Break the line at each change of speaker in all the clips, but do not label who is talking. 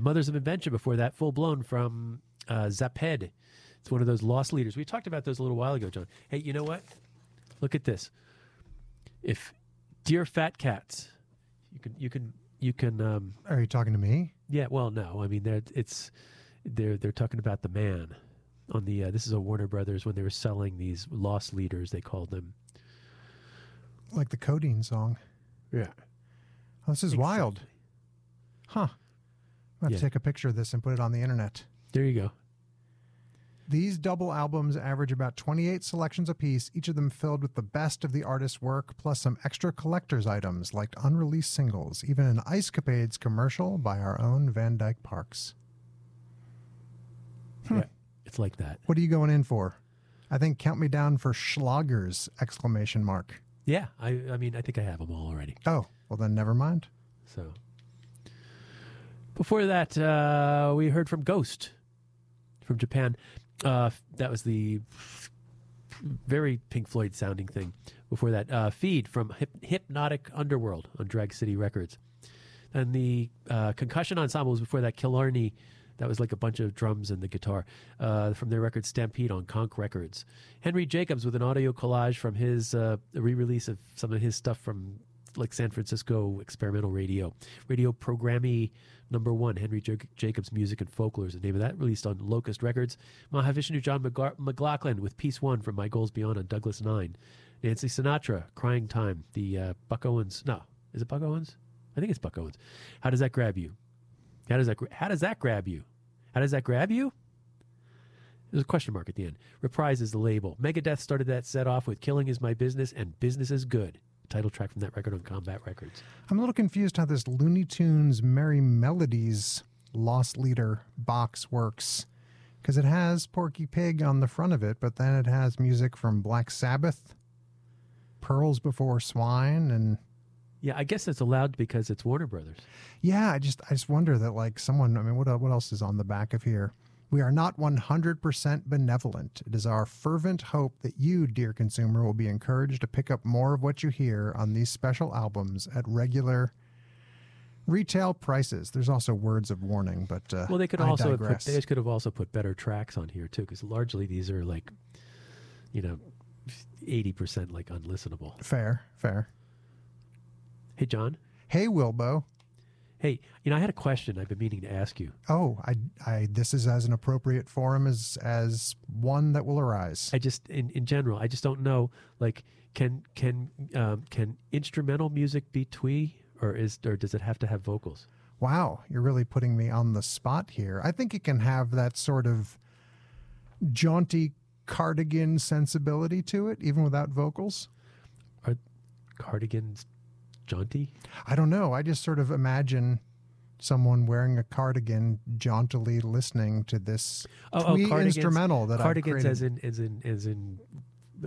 Mothers of Invention before that, full blown from uh, Zapped. It's one of those Loss Leaders. We talked about those a little while ago, Jon. Hey, you know what? Look at this. If dear fat cats, you can you can you can. Um,
Are you talking to me?
yeah, well, no, I mean they're it's they're they're talking about the man on the. Uh, this is a Warner Brothers when they were selling these Loss Leaders. They called them.
Like the codeine song.
Yeah.
Oh, this is wild. Huh. I'm going to take a picture of this and put it on the internet.
There you go.
These double albums average about 28 selections apiece, each of them filled with the best of the artist's work, plus some extra collector's items like unreleased singles, even an Ice Capades commercial by our own Van Dyke Parks.
Yeah, it's like that.
What are you going in for? I think count me down for Schlagers! Exclamation mark.
Yeah, I I mean I think I have them all already.
Oh, well then never mind.
So before that, uh, we heard from Ghost from Japan. Uh, that was the very Pink Floyd sounding thing. Before that, uh, Feed from Hyp- Hypnotic Underworld on Drag City Records. And the uh, Concussion Ensemble was before that, Killarney. That was like a bunch of drums and the guitar uh, from their record Stampede on Conk Records. Henry Jacobs with an audio collage from his uh, re-release of some of his stuff from like San Francisco experimental radio, radio programming number one. Henry Ja- Jacobs Music and Folklore is the name of that. Released on Locust Records. Mahavishnu John McGar- McLaughlin with Piece One from My Goals Beyond on Douglas Nine. Nancy Sinatra, Crying Time. The uh, Buck Owens. No, is it Buck Owens? I think it's Buck Owens. How does that grab you? How does that gra- how does that grab you? How does that grab you? There's a question mark at the end. Reprise is the label. Megadeth started that set off with Killing is My Business and Business is Good. Title track from that record on Combat Records.
I'm a little confused how this Looney Tunes Merrie Melodies Loss Leader box works. Because it has Porky Pig on the front of it, but then it has music from Black Sabbath, Pearls Before Swine, and
Yeah, I guess it's allowed because it's Warner Brothers.
yeah, I just I just wonder that like someone. I mean, what what else is on the back of here? We are not 100% benevolent. It is our fervent hope that you, dear consumer, will be encouraged to pick up more of what you hear on these special albums at regular retail prices. There's also words of warning, but uh,
Well, they could
I
also put, they could have also put better tracks on here too, because largely these are like, you know, eighty percent like unlistenable.
fair, fair.
Hey, Jon.
Hey, Wilbo.
Hey, you know, I had a question I've been meaning to ask you.
Oh, I, I, this is as an appropriate forum as as one that will arise.
I just, in, in general, I just don't know. Like, can can um, can instrumental music be twee, or is or does it have to have vocals?
Wow, you're really putting me on the spot here. I think it can have that sort of jaunty cardigan sensibility to it, even without vocals.
Are cardigans jaunty?
I don't know. I just sort of imagine someone wearing a cardigan jauntily listening to this
Oh,
twee
oh
instrumental that
cardigans
I've
as in as in as in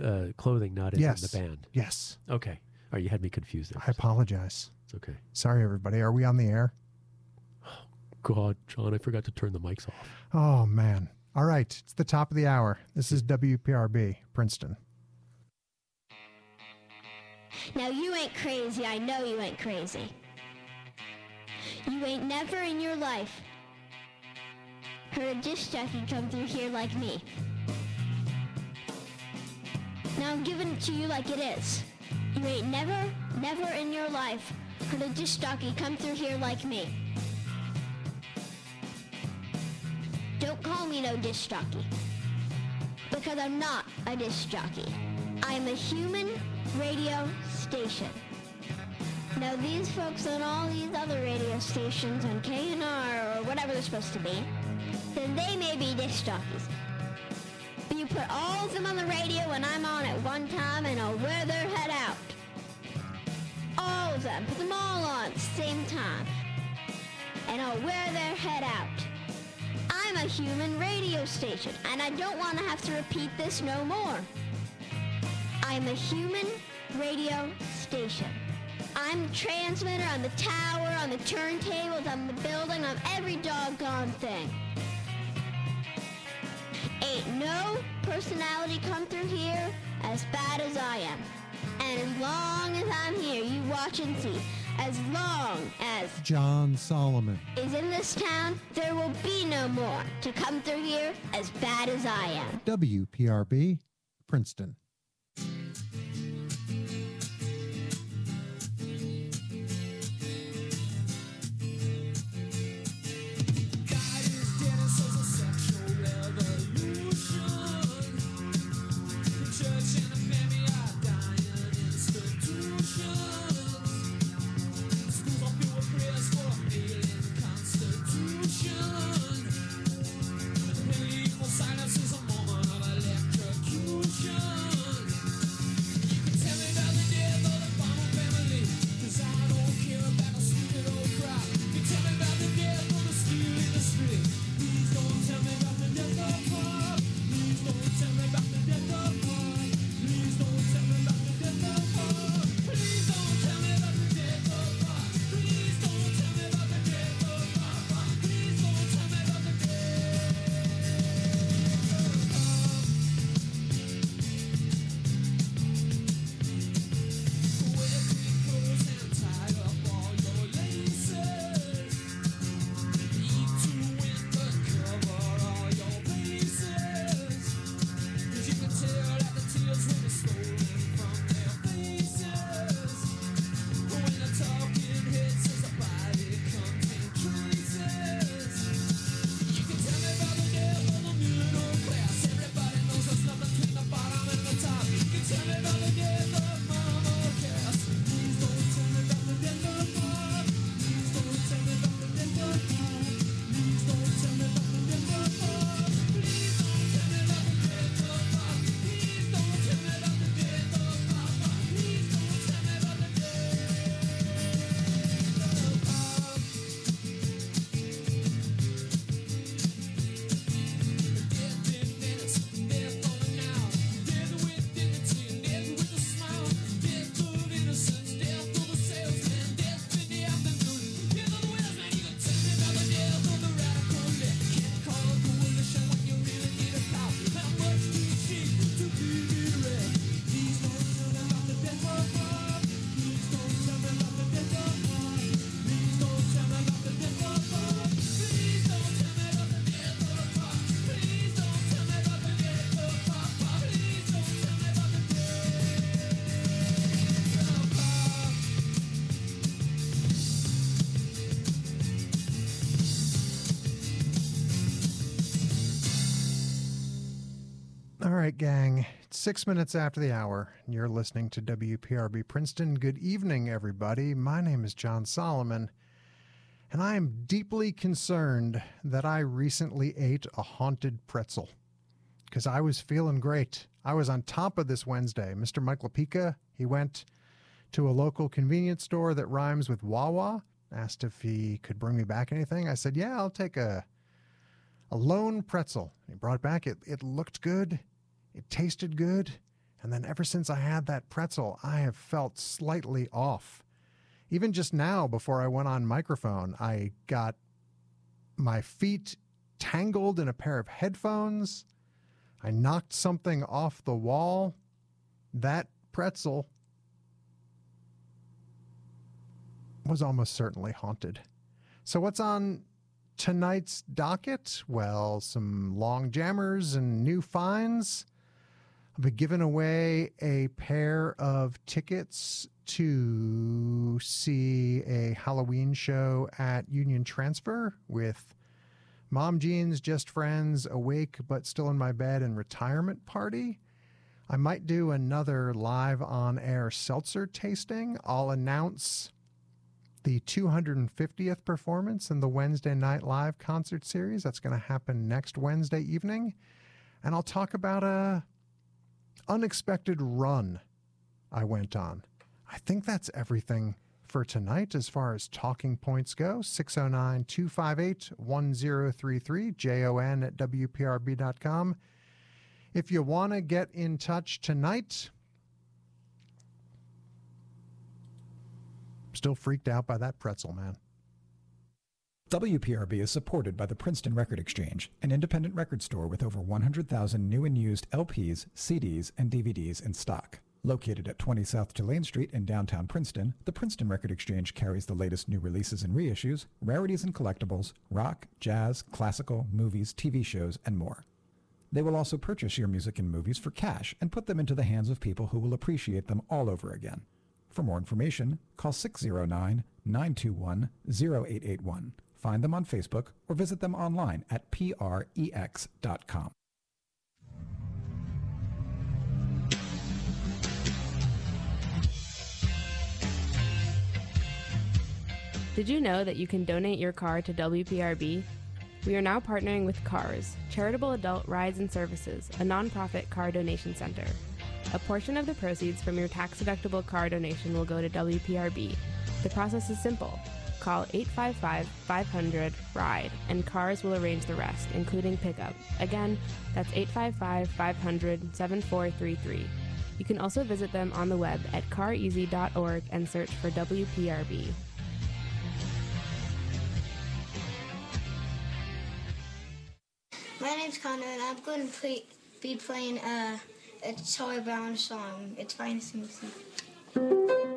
uh, clothing, not as
Yes.
in the band.
Yes,
Okay. All right, you had me confused there.
I apologize.
It's okay.
Sorry, everybody. Are we on the air?
Oh, God, Jon, I forgot to turn the mics off.
Oh man. All right, it's the top of the hour. This is WPRB, Princeton.
Now you ain't crazy, I know you ain't crazy. You ain't never in your life heard a disc jockey come through here like me. Now I'm giving it to you like it is. You ain't never, never in your life heard a disc jockey come through here like me. Don't call me no disc jockey. Because I'm not a disc jockey. I'm a human radio station. Now these folks on all these other radio stations on KNR or whatever they're supposed to be, then they may be disc jockeys. But you put all of them on the radio and I'm on at one time and I'll wear their head out. All of them, put them all on at the same time. And I'll wear their head out. I'm a human radio station and I don't want to have to repeat this no more. I'm a human radio station. I'm the transmitter, I'm the tower, I'm the turntables, I'm the building, I'm every doggone thing. Ain't no personality come through here as bad as I am. And as long as I'm here, you watch and see. as long as
Jon Solomon
is in this town, there will be no more to come through here as bad as I am.
WPRB, Princeton. All right, gang. It's six minutes after the hour, and you're listening to WPRB Princeton. Good evening, everybody. My name is Jon Solomon, and I am deeply concerned that I recently ate a haunted pretzel because I was feeling great. I was on top of this Wednesday. Mr. Mike Lapika, he went to a local convenience store that rhymes with Wawa, asked if he could bring me back anything. I said, Yeah, I'll take a a lone pretzel. He brought it back. It, it looked good. It tasted good. And then ever since I had that pretzel, I have felt slightly off. Even just now, before I went on microphone, I got my feet tangled in a pair of headphones. I knocked something off the wall. That pretzel was almost certainly haunted. So, what's on tonight's docket? Well, some long jammers and new finds. I'll be giving away a pair of tickets to see a Halloween show at Union Transfer with Mom Jeans, Just Friends, Awake But Still in My Bed, and Retirement Party. I might do another live on air seltzer tasting. I'll announce the 250th performance in the Wednesday Night Live concert series. That's going to happen next Wednesday evening. And I'll talk about a unexpected run I went on. I think that's everything for tonight as far as talking points go. 609 258 1033, jon at wprb.com. If you want to get in touch tonight, still freaked out by that pretzel, man.
WPRB is supported by the Princeton Record Exchange, an independent record store with over 100,000 new and used LPs, CDs, and DVDs in stock. Located at 20 South Tulane Street in downtown Princeton, the Princeton Record Exchange carries the latest new releases and reissues, rarities and collectibles, rock, jazz, classical, movies, TV shows, and more. They will also purchase your music and movies for cash and put them into the hands of people who will appreciate them all over again. For more information, call 609 921 0881. Find them on Facebook or visit them online at prex.com.
Did you know that you can donate your car to WPRB? We are now partnering with CARS, Charitable Adult Rides and Services, a nonprofit car donation center. A portion of the proceeds from your tax deductible car donation will go to WPRB. The process is simple. Call 855 500 RIDE and CARS will arrange the rest, including pickup. Again, that's 855 500 7433. You can also visit them on the web at careasy.org and search for WPRB.
My name's Connor, and I'm going to play, be playing uh, a Charlie Brown song. It's fine Finest Music.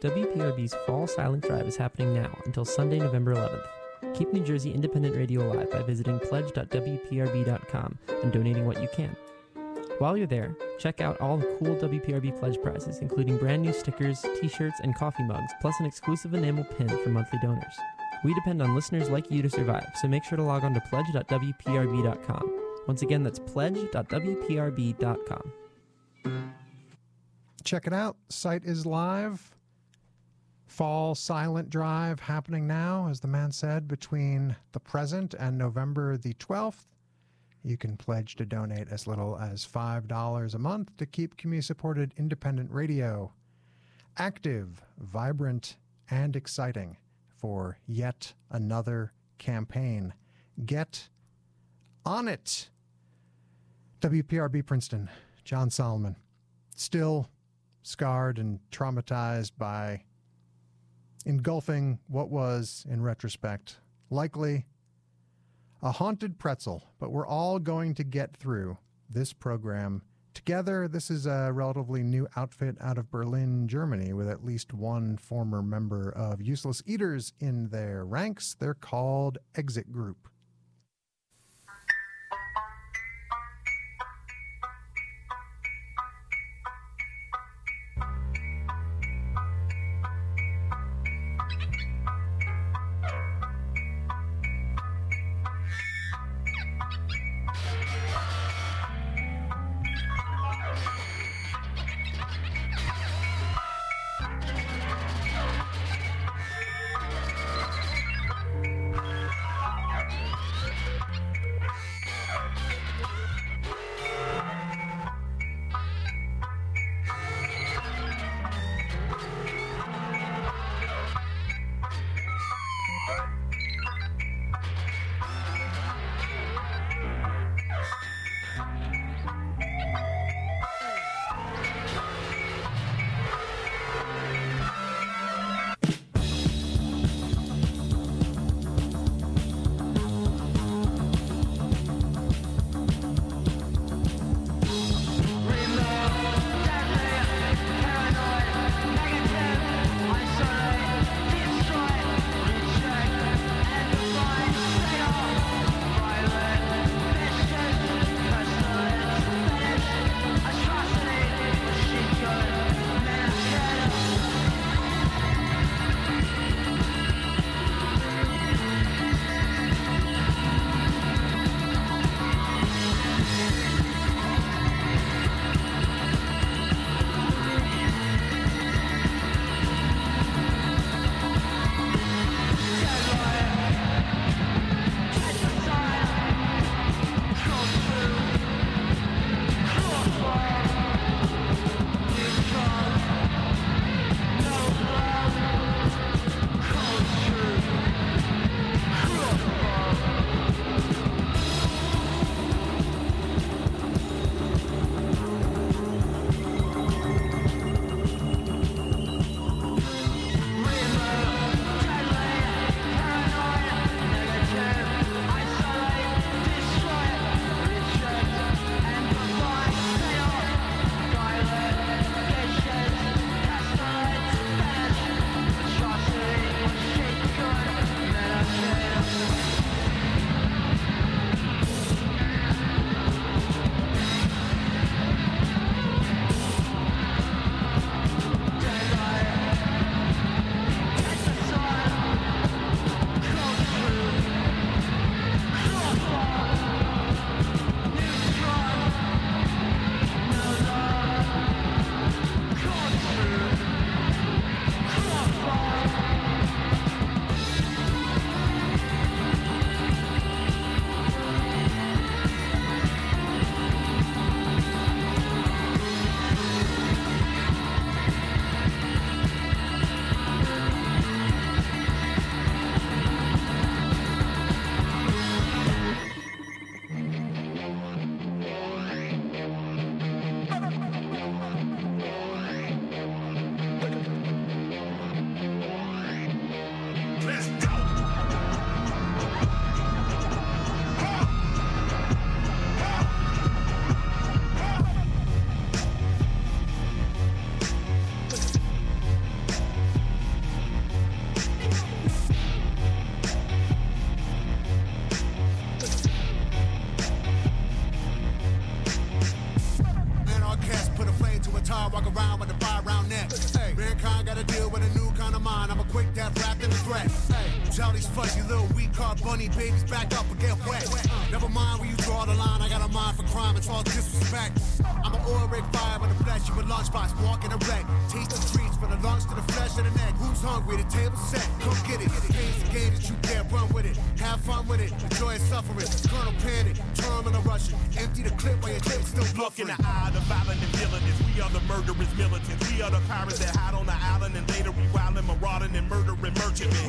WPRB's Fall Silent Drive is happening now until Sunday, November 11th. Keep New Jersey independent radio alive by visiting pledge.wprb.com and donating what you can. While you're there, check out all the cool WPRB pledge prizes, including brand new stickers, t shirts, and coffee mugs, plus an exclusive enamel pin for monthly donors. We depend on listeners like you to survive, so make sure to log on to pledge.wprb.com. Once again, that's pledge.wprb.com.
Check it out. Site is live. Fall Silent Drive happening now, as the man said, between the present and November the 12th. You can pledge to donate as little as $5 a month to keep community supported independent radio active, vibrant, and exciting for yet another campaign. Get on it. WPRB Princeton, Jon Solomon, still scarred and traumatized by engulfing what was, in retrospect, likely a haunted pretzel, but we're all going to get through this program together. This is a relatively new outfit out of Berlin, Germany, with at least one former member of Useless Eaters in their ranks. They're called Exit Group.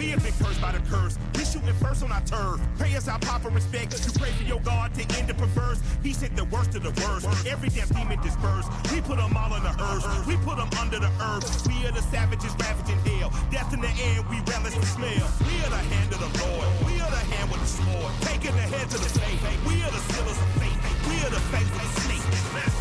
We have been cursed by the curse. We shooting first on our turf. Pray us our proper respect. You pray for your God to end the perverse. He sent the worst of the worst. Every damn demon dispersed. We put them all in the earth. We put them under the earth. We are the savages ravaging hell. Death in the end, we relish the smell. We are the hand of the Lord. We are the hand with the sword. Taking the head to the faith. We are the sinners of faith. We are the
faith with the snake.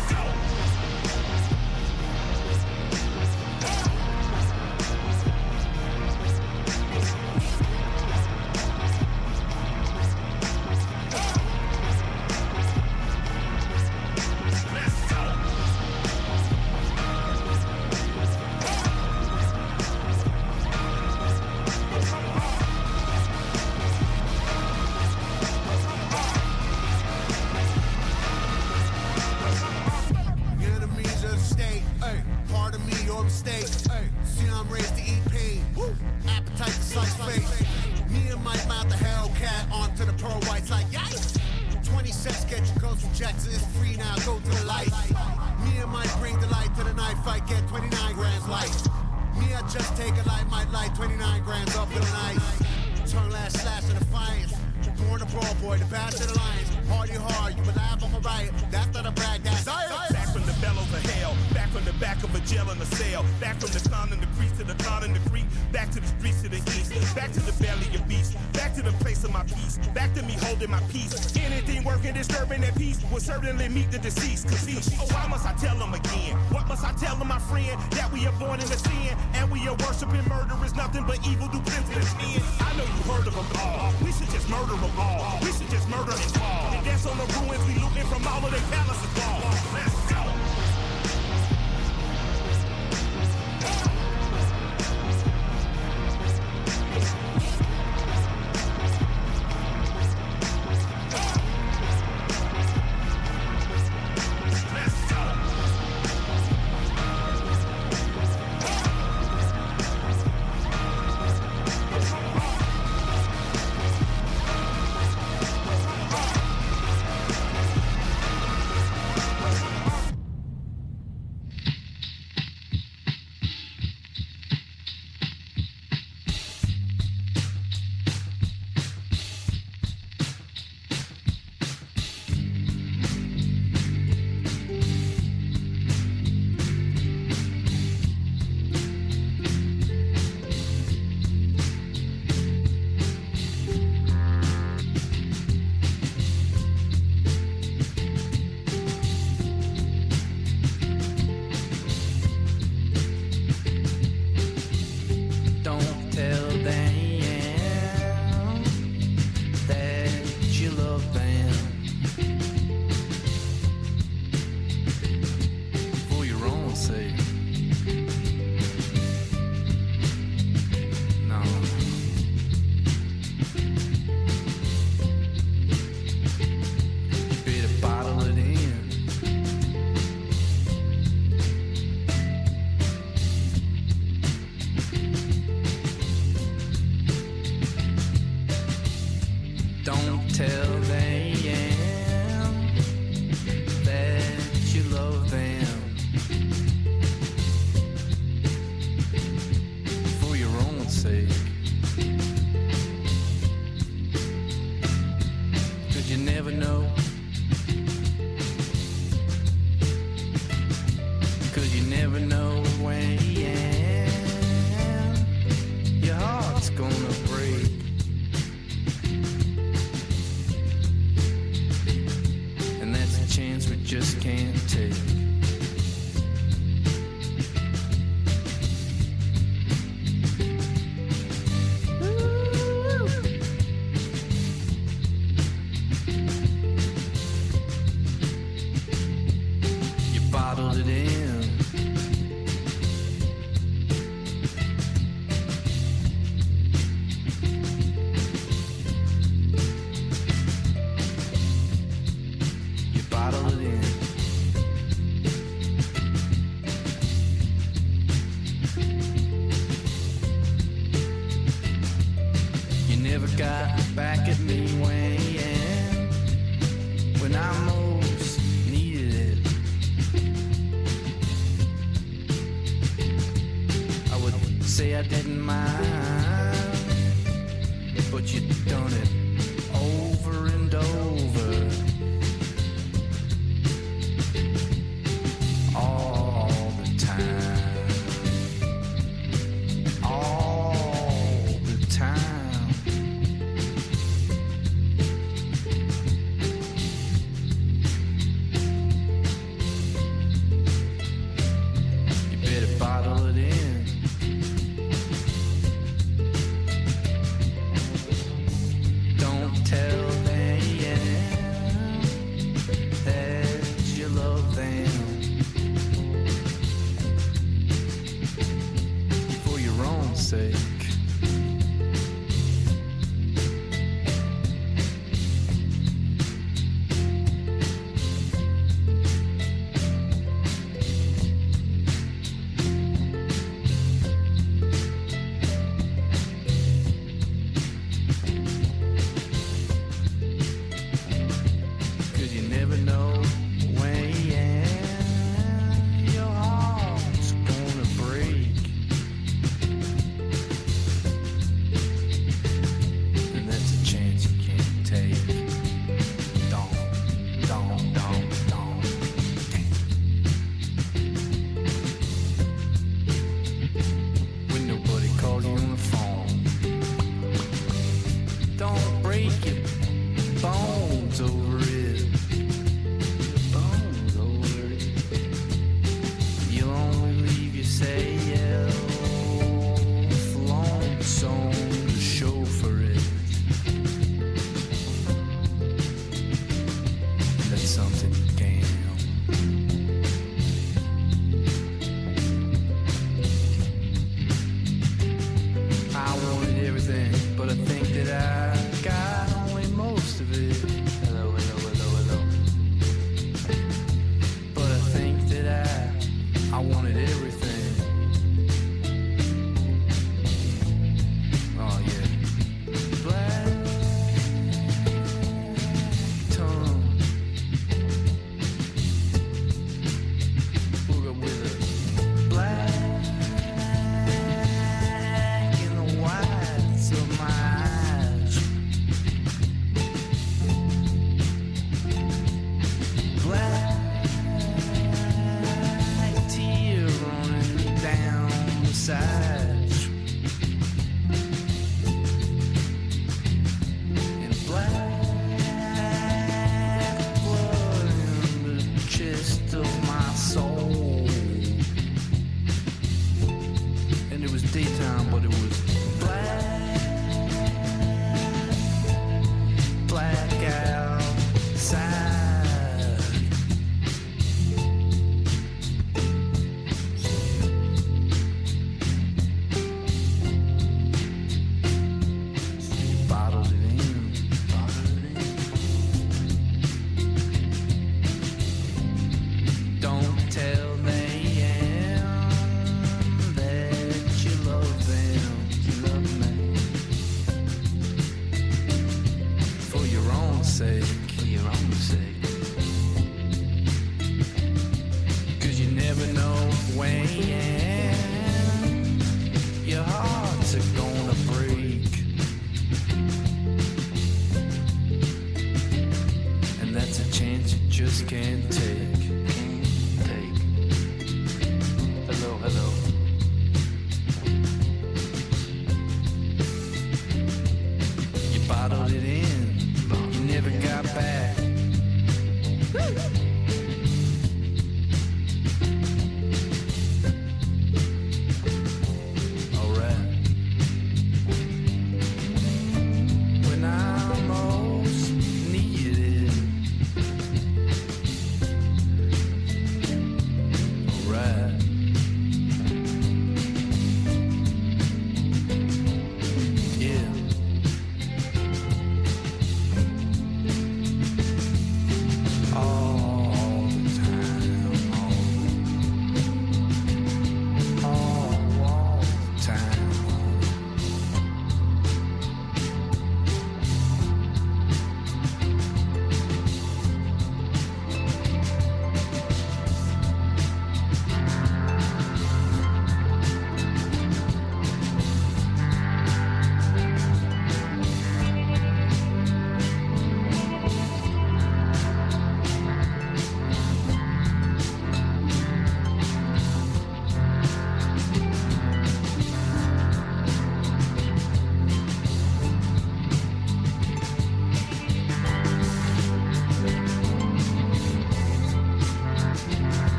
For your own sake.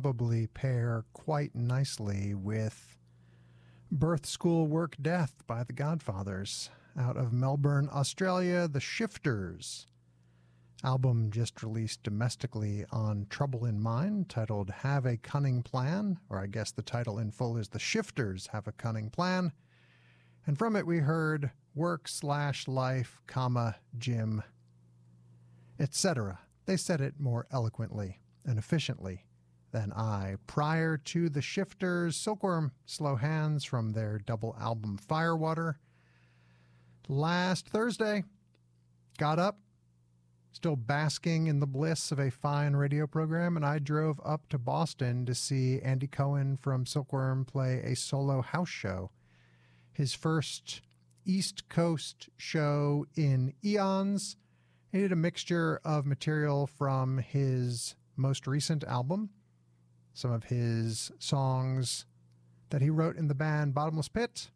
Probably pair quite nicely with Birth, School, Work, Death by the Godfathers. Out of Melbourne, Australia, The Shifters. Album just released domestically on Trouble in Mind, titled Have a Cunning Plan, or I guess the title in full is The Shifters Have a Cunning Plan. And from it we heard Work slash Life, comma, Jim, etc. They said it more eloquently and efficiently than I. Prior to the Shifters, Silkworm Slow Hands from their double album Firewater. Last Thursday, got up, still basking in the bliss of a fine radio program, and I drove up to Boston to see Andy Cohen from Silkworm play a solo house show. His first East Coast show in eons. He did a mixture of material from his most recent album, some of his songs that he wrote in the band Bottomless Pit,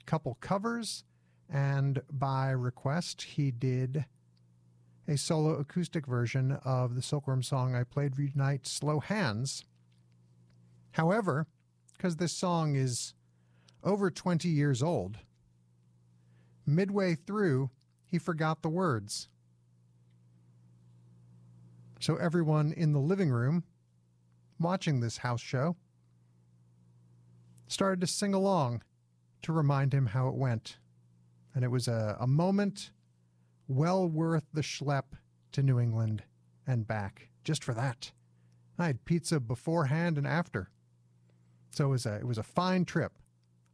a couple covers, and by request, he did a solo acoustic version of the Silkworm song I played for you tonight, Slow Hands. However, because this song is over 20 years old, midway through, he forgot the words. So everyone in the living room watching this house show started to sing along to remind him how it went. And it was a, a moment well worth the schlep to New England and back just for that. I had pizza beforehand and after. So it was a, it was a fine trip.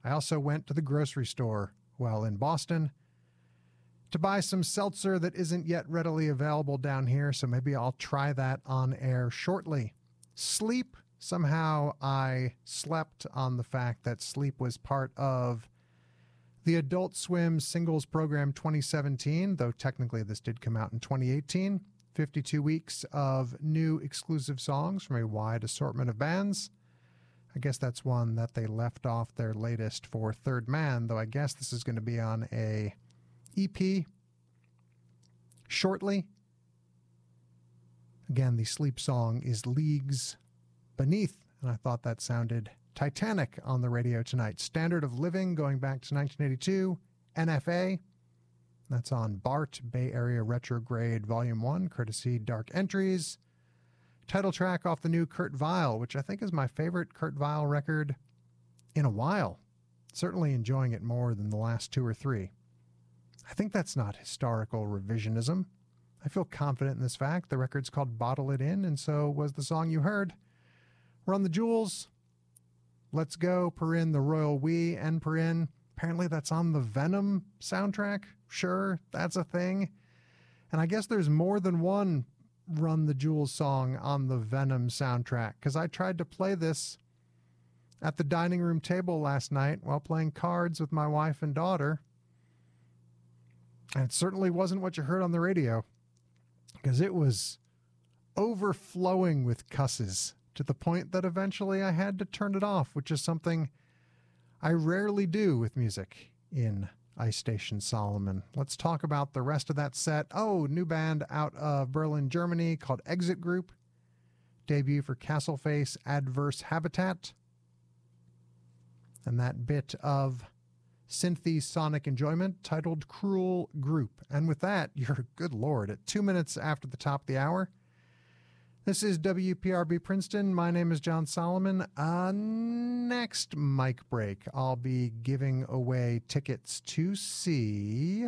I also went to the grocery store while in Boston to buy some seltzer that isn't yet readily available down here, so maybe I'll try that on air shortly. Sleep. Somehow I slept on the fact that sleep was part of the Adult Swim Singles Program 2017, though technically this did come out in 2018. 52 weeks of new exclusive songs from a wide assortment of bands. I guess that's one that they left off their latest for Third Man, though I guess this is going to be on a EP shortly. Again, the sleep song is Leagues Beneath, and I thought that sounded Titanic on the radio tonight. Standard of Living going back to 1982, NFA. That's on BART, Bay Area Retrograde Volume 1, courtesy Dark Entries. Title track off the new Kurt Vile, which I think is my favorite Kurt Vile record in a while. Certainly enjoying it more than the last two or three. I think that's not historical revisionism. I feel confident in this fact. The record's called Bottle It In, and so was the song you heard. Run the Jewels, Let's Go, Perin, The Royal We, and Perin. Apparently that's on the Venom soundtrack. Sure, that's a thing. And I guess there's more than one Run the Jewels song on the Venom soundtrack because I tried to play this at the dining room table last night while playing cards with my wife and daughter. And it certainly wasn't what you heard on the radio because it was overflowing with cusses to the point that eventually I had to turn it off, which is something I rarely do with music in Ice Station Solomon. Let's talk about the rest of that set. Oh, new band out of Berlin, Germany called Exit Group. Debut for Castleface Adverse Habitat. And that bit of synthy sonic enjoyment titled Cruel Group. And with that, you're good lord, at two minutes after the top of the hour. This is WPRB Princeton. My name is Jon Solomon. Uh, next mic break, I'll be giving away tickets to see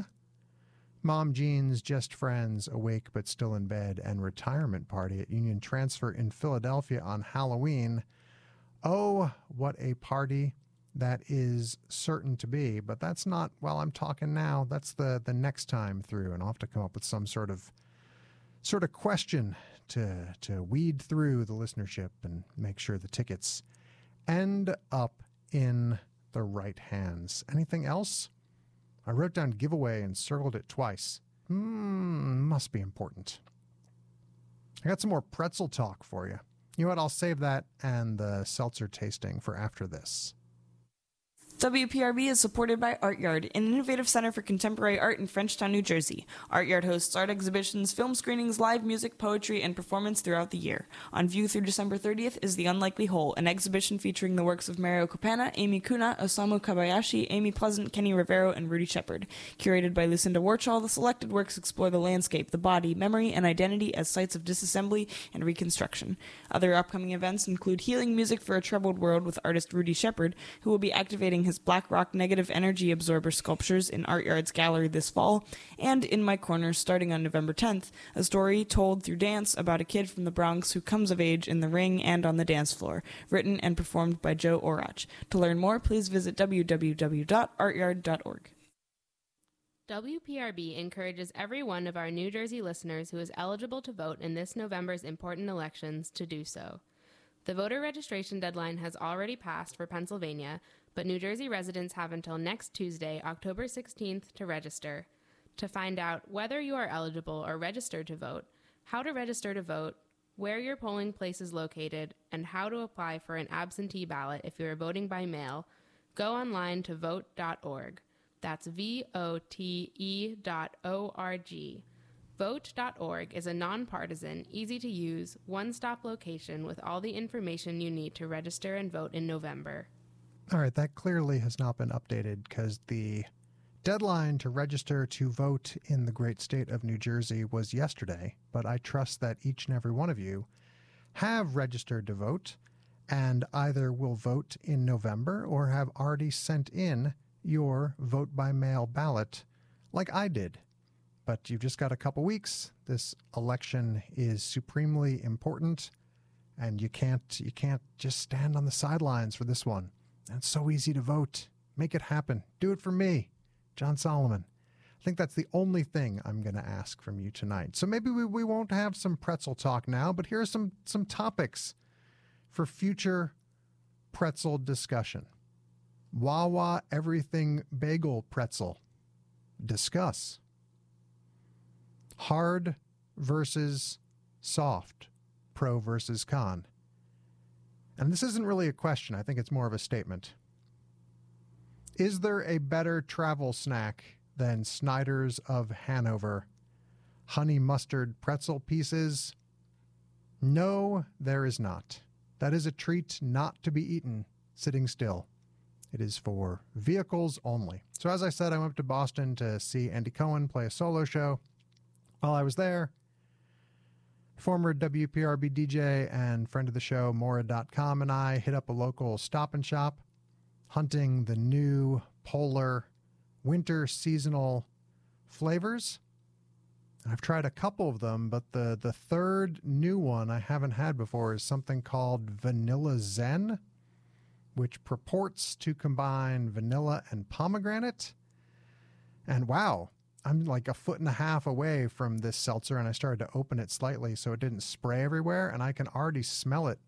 Mom Jeans Just Friends Awake But Still in Bed and Retirement Party at Union Transfer in Philadelphia on Halloween. Oh, what a party that is certain to be. But that's not while I'm talking now. That's the, the next time through, and I'll have to come up with some sort of sort of question to to weed through the listenership and make sure the tickets end up in the right hands. Anything else? I wrote down giveaway and circled it twice. Hmm, must be important. I got some more pretzel talk for you. You know what? I'll save that and the seltzer tasting for after this.
WPRB is supported by Art Yard, an innovative center for contemporary art in Frenchtown, New Jersey. Art Yard hosts art exhibitions, film screenings, live music, poetry, and performance throughout the year. On view through December 30th is The Unlikely Whole, an exhibition featuring the works of Mario Capanna, Amy Kuna, Osamu Kobayashi, Amy Pleasant, Kenny Rivero, and Rudy Shepherd. Curated by Lucinda Warchall, the selected works explore the landscape, the body, memory, and identity as sites of disassembly and reconstruction. Other upcoming events include Healing Music for a Troubled World with artist Rudy Shepherd, who will be activating his Black Rock negative energy absorber sculptures in Art Yard's gallery this fall, and In My Corner starting on November 10th, a story told through dance about a kid from the Bronx who comes of age in the ring and on the dance floor, written and performed by Joe Orach. To learn more, please visit www.artyard.org.
WPRB encourages every one of our New Jersey listeners who is eligible to vote in this November's important elections to do so. The voter registration deadline has already passed for Pennsylvania, but New Jersey residents have until next Tuesday, October 16th, to register. To find out whether you are eligible or registered to vote, how to register to vote, where your polling place is located, and how to apply for an absentee ballot if you are voting by mail, go online to vote.org. That's V O T E dot O R G. Vote.org is a nonpartisan, easy to use, one stop location with all the information you need to register and vote in November.
All right, that clearly has not been updated because the deadline to register to vote in the great state of New Jersey was yesterday. But I trust that each and every one of you have registered to vote and either will vote in November or have already sent in your vote by mail ballot like I did. But you've just got a couple weeks. This election is supremely important and you can't you can't just stand on the sidelines for this one. It's so easy to vote. Make it happen. Do it for me, Jon Solomon. I think that's the only thing I'm going to ask from you tonight. So maybe we, we won't have some pretzel talk now, but here are some some topics for future pretzel discussion. Wawa everything bagel pretzel. Discuss. Hard versus soft. Pro versus con. And this isn't really a question, I think it's more of a statement. Is there a better travel snack than Snyder's of Hanover? Honey mustard pretzel pieces? No, there is not. That is a treat not to be eaten sitting still. It is for vehicles only. So, as I said, I went to Boston to see Andy Cohen play a solo show. While I was there, former WPRB DJ and friend of the show, Mora.com, and I hit up a local stop and shop hunting the new polar winter seasonal flavors. I've tried a couple of them, but the, the third new one I haven't had before is something called Vanilla Zen, which purports to combine vanilla and pomegranate. And wow, I'm like a foot and a half away from this seltzer, and I started to open it slightly so it didn't spray everywhere, and I can already smell it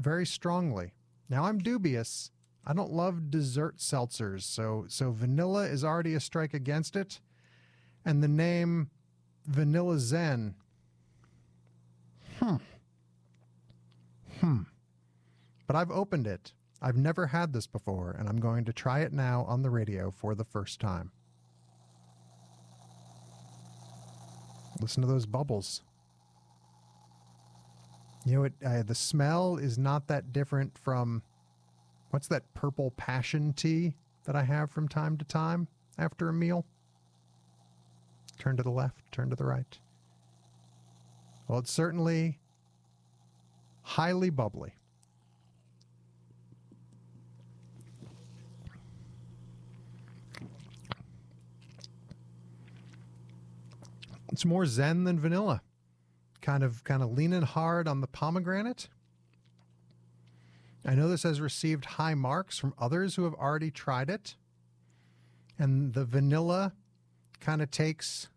very strongly. Now I'm dubious. I don't love dessert seltzers, so so vanilla is already a strike against it, and the name Vanilla Zen. Hmm. Hmm. But I've opened it. I've never had this before, and I'm going to try it now on the radio for the first time. Listen to those bubbles. You know, it, uh, the smell is not that different from what's that purple passion tea that I have from time to time after a meal? Turn to the left, turn to the right. Well, it's certainly highly bubbly. It's more zen than vanilla. Kind of kind of leaning hard on the pomegranate. I know this has received high marks from others who have already tried it. And the vanilla kind of takes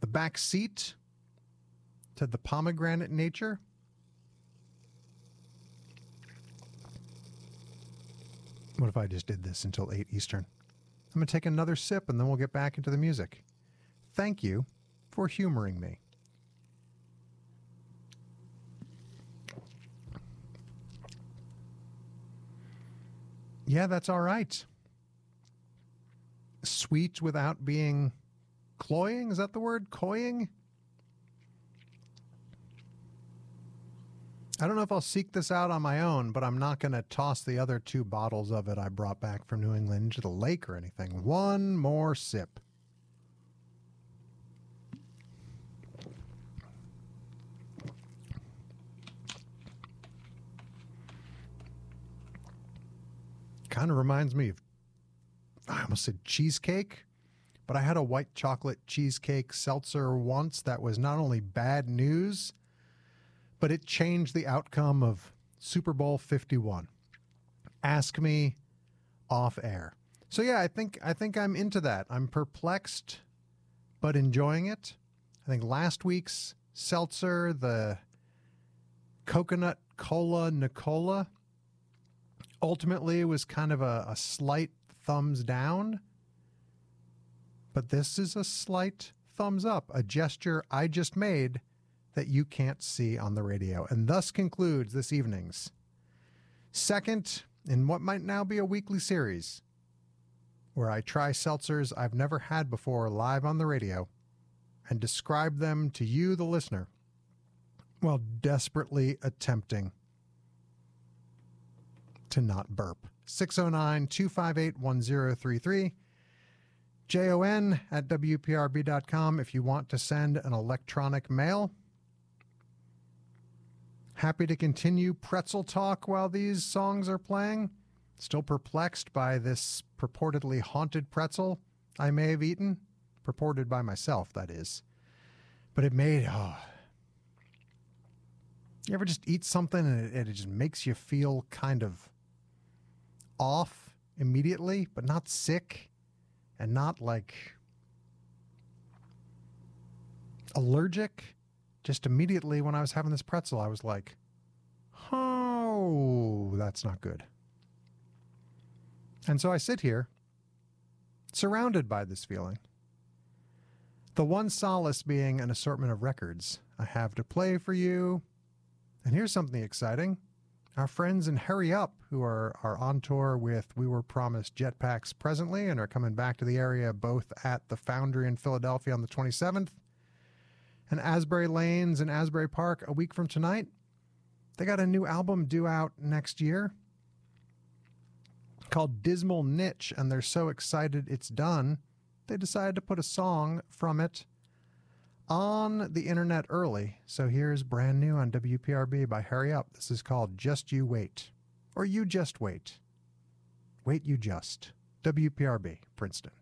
the back seat to the pomegranate nature. What if I just did this until 8 Eastern? I'm going to take another sip and then we'll get back into the music. Thank you for humoring me. Yeah, that's all right. Sweet without being cloying. Is that the word? Coying? I don't know if I'll seek this out on my own, but I'm not going to toss the other two bottles of it I brought back from New England into the lake or anything. One more sip. Kind of reminds me of, I almost said cheesecake, but I had a white chocolate cheesecake seltzer once that was not only bad news, but it changed the outcome of Super Bowl 51. Ask me off air. So yeah, I think I think I'm into that. I'm perplexed but enjoying it. I think last week's seltzer, the coconut cola Nicola, ultimately was kind of a, a slight thumbs down. But this is a slight thumbs up, a gesture I just made that you can't see on the radio. And thus concludes this evening's second in what might now be a weekly series where I try seltzers I've never had before live on the radio and describe them to you, the listener, while desperately attempting to not burp. 609 258 1033. JON at WPRB.com if you want to send an electronic mail. Happy to continue pretzel talk while these songs are playing. Still perplexed by this purportedly haunted pretzel I may have eaten. Purported by myself, that is. But it made, oh. You ever just eat something and it, it just makes you feel kind of off immediately, but not sick and not like allergic? Just immediately when I was having this pretzel, I was like, oh, that's not good. And so I sit here, surrounded by this feeling. The one solace being an assortment of records I have to play for you. And here's something exciting. Our friends in Hurry Up, who are, are on tour with We Were Promised Jetpacks presently and are coming back to the area both at the Foundry in Philadelphia on the 27th and Asbury Lanes in Asbury Park a week from tonight. They got a new album due out next year called Dismal Niche, and they're so excited it's done, they decided to put a song from it on the internet early. So here's brand new on WPRB by Hurry Up. This is called Just You Wait, or You Just Wait. Wait You Just. WPRB, Princeton.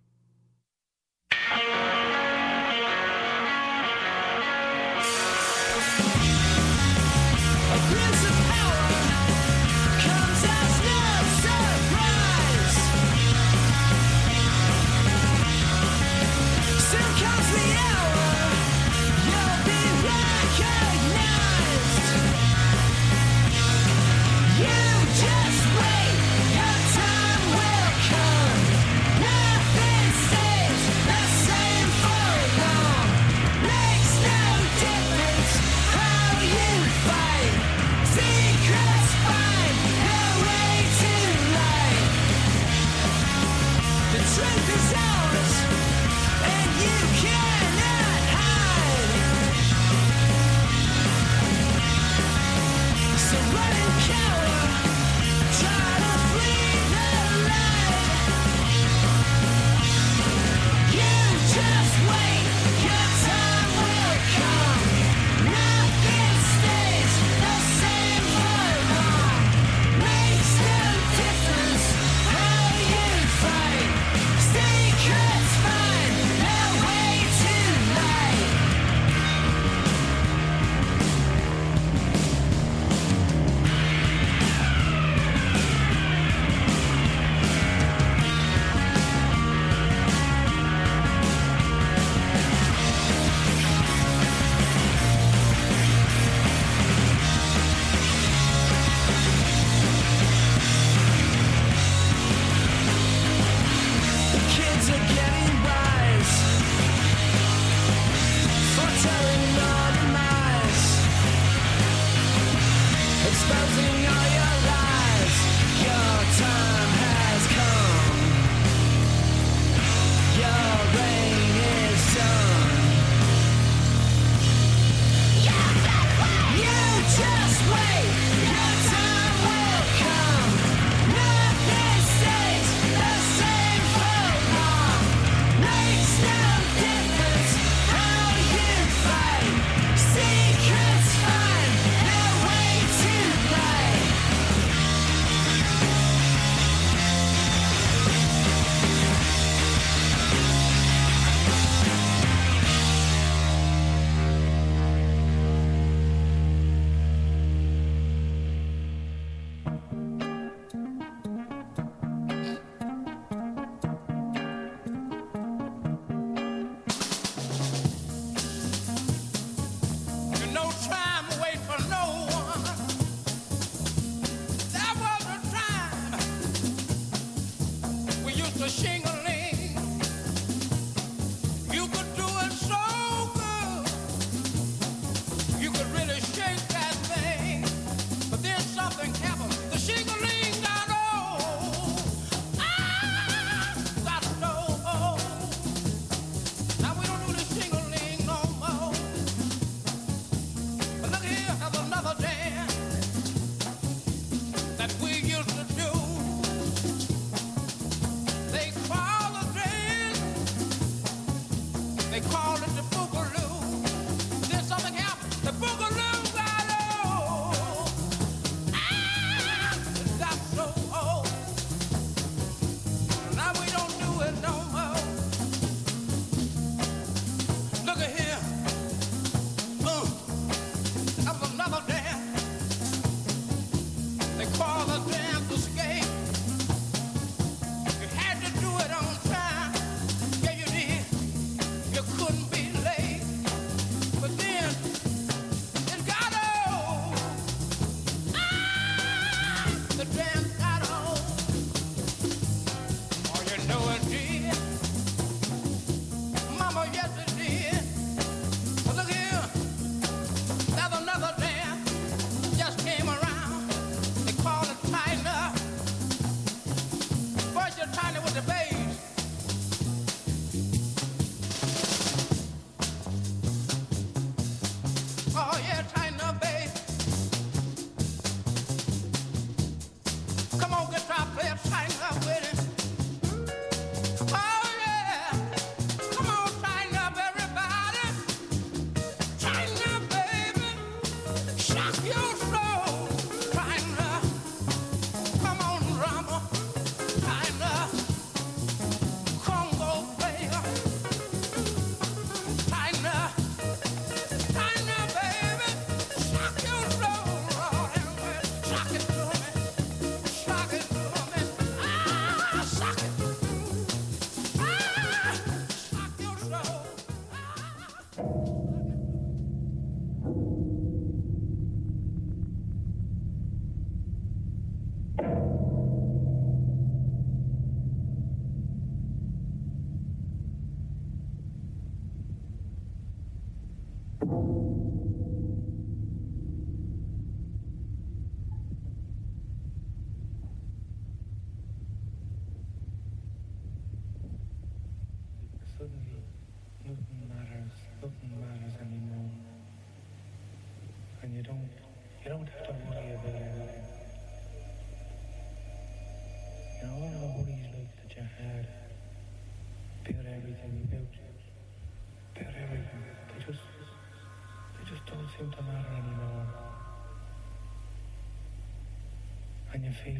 feel,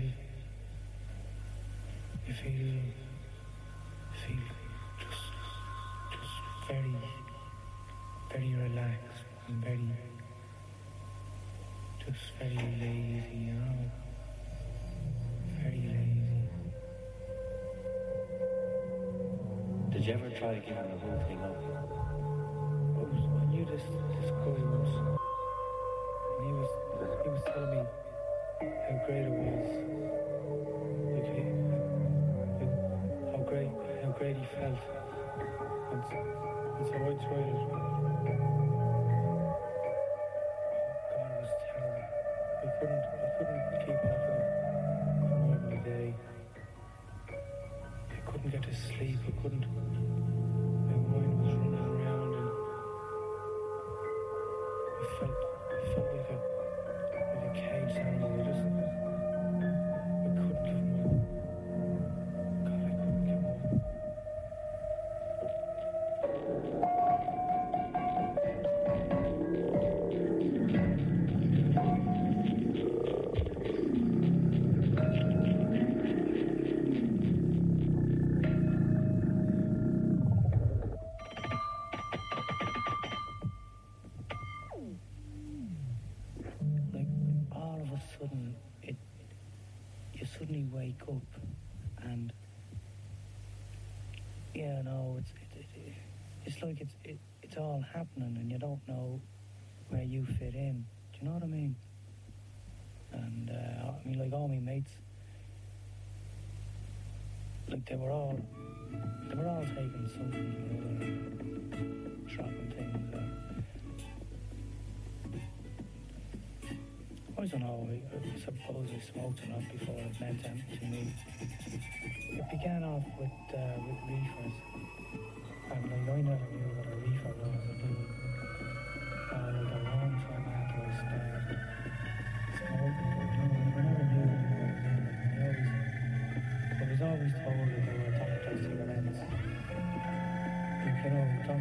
you feel, feel just, just very, very relaxed and very, just very lazy, you know? very lazy.
Did you ever try
to get out of great it was. Like, he, like how great, how great he felt. And, and so I tried it. God, it was terrible. I couldn't, I couldn't keep off him for more than a day. I couldn't get to sleep. I couldn't. My mind was running around, and I felt, I felt like a, like a caged animal. happening and you don't know where you fit in. Do you know what I mean? And uh, I mean, like all my mates, like they were all, they were all taking something, or other, trapping things. Uh. I don't know. I suppose I smoked enough before it meant anything to me. It began off with uh, with reefers, and like I never knew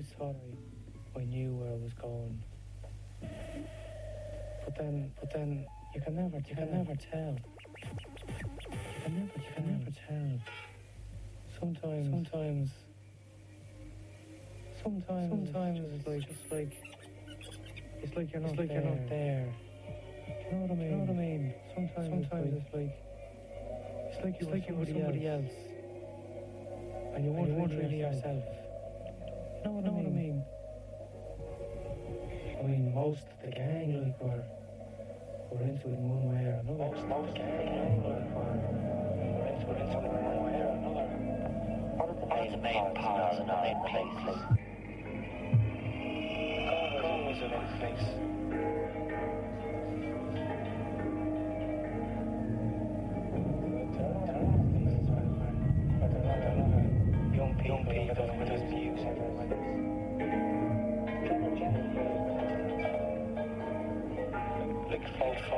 always thought I, I knew where I was going. But then, but then, you can never, you can never tell. You can never, you can never mm. tell. Sometimes, sometimes, sometimes, sometimes it's like, just like, it's like you're not, like there. you're not there. You know what I mean? You know what I mean? Sometimes, sometimes it's like, it's like, it's like you were somebody else, and you weren't really yourself. You know what, I, mean? I mean, most of the gang like were were into it in one way or another. Most, most gang like were, were into it in one way or another. What are the main, main parts and the main places? God was a main place.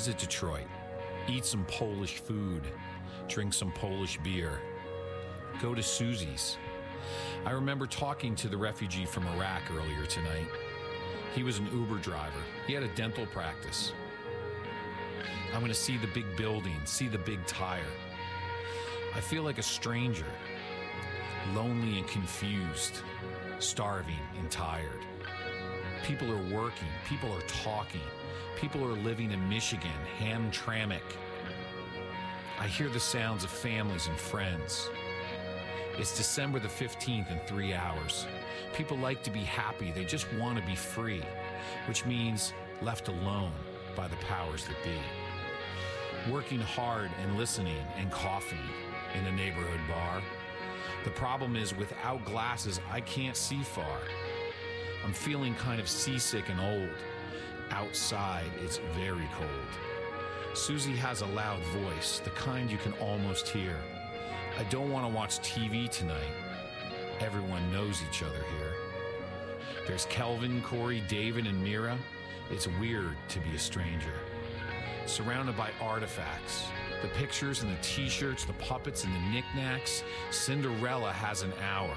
visit Detroit, eat some Polish food, drink some Polish beer, go to Susie's. I remember talking to the refugee from Iraq earlier tonight. He was an Uber driver, he had a dental practice. I'm going to see the big building, see the big tire. I feel like a stranger, lonely and confused, starving and tired. People are working, people are talking, people are living in Michigan, Hamtramck. I hear the sounds of families and friends. It's December the 15th in three hours. People like to be happy, they just want to be free, which means left alone by the powers that be. Working hard and listening and coffee in a neighborhood bar. The problem is, without glasses, I can't see far. I'm feeling kind of seasick and old. Outside, it's very cold. Susie has a loud voice, the kind you can almost hear. I don't want to watch TV tonight. Everyone knows each other here. There's Kelvin, Corey, David, and Mira. It's weird to be a stranger. Surrounded by artifacts, the pictures and the t shirts, the puppets and the knickknacks. Cinderella has an hour.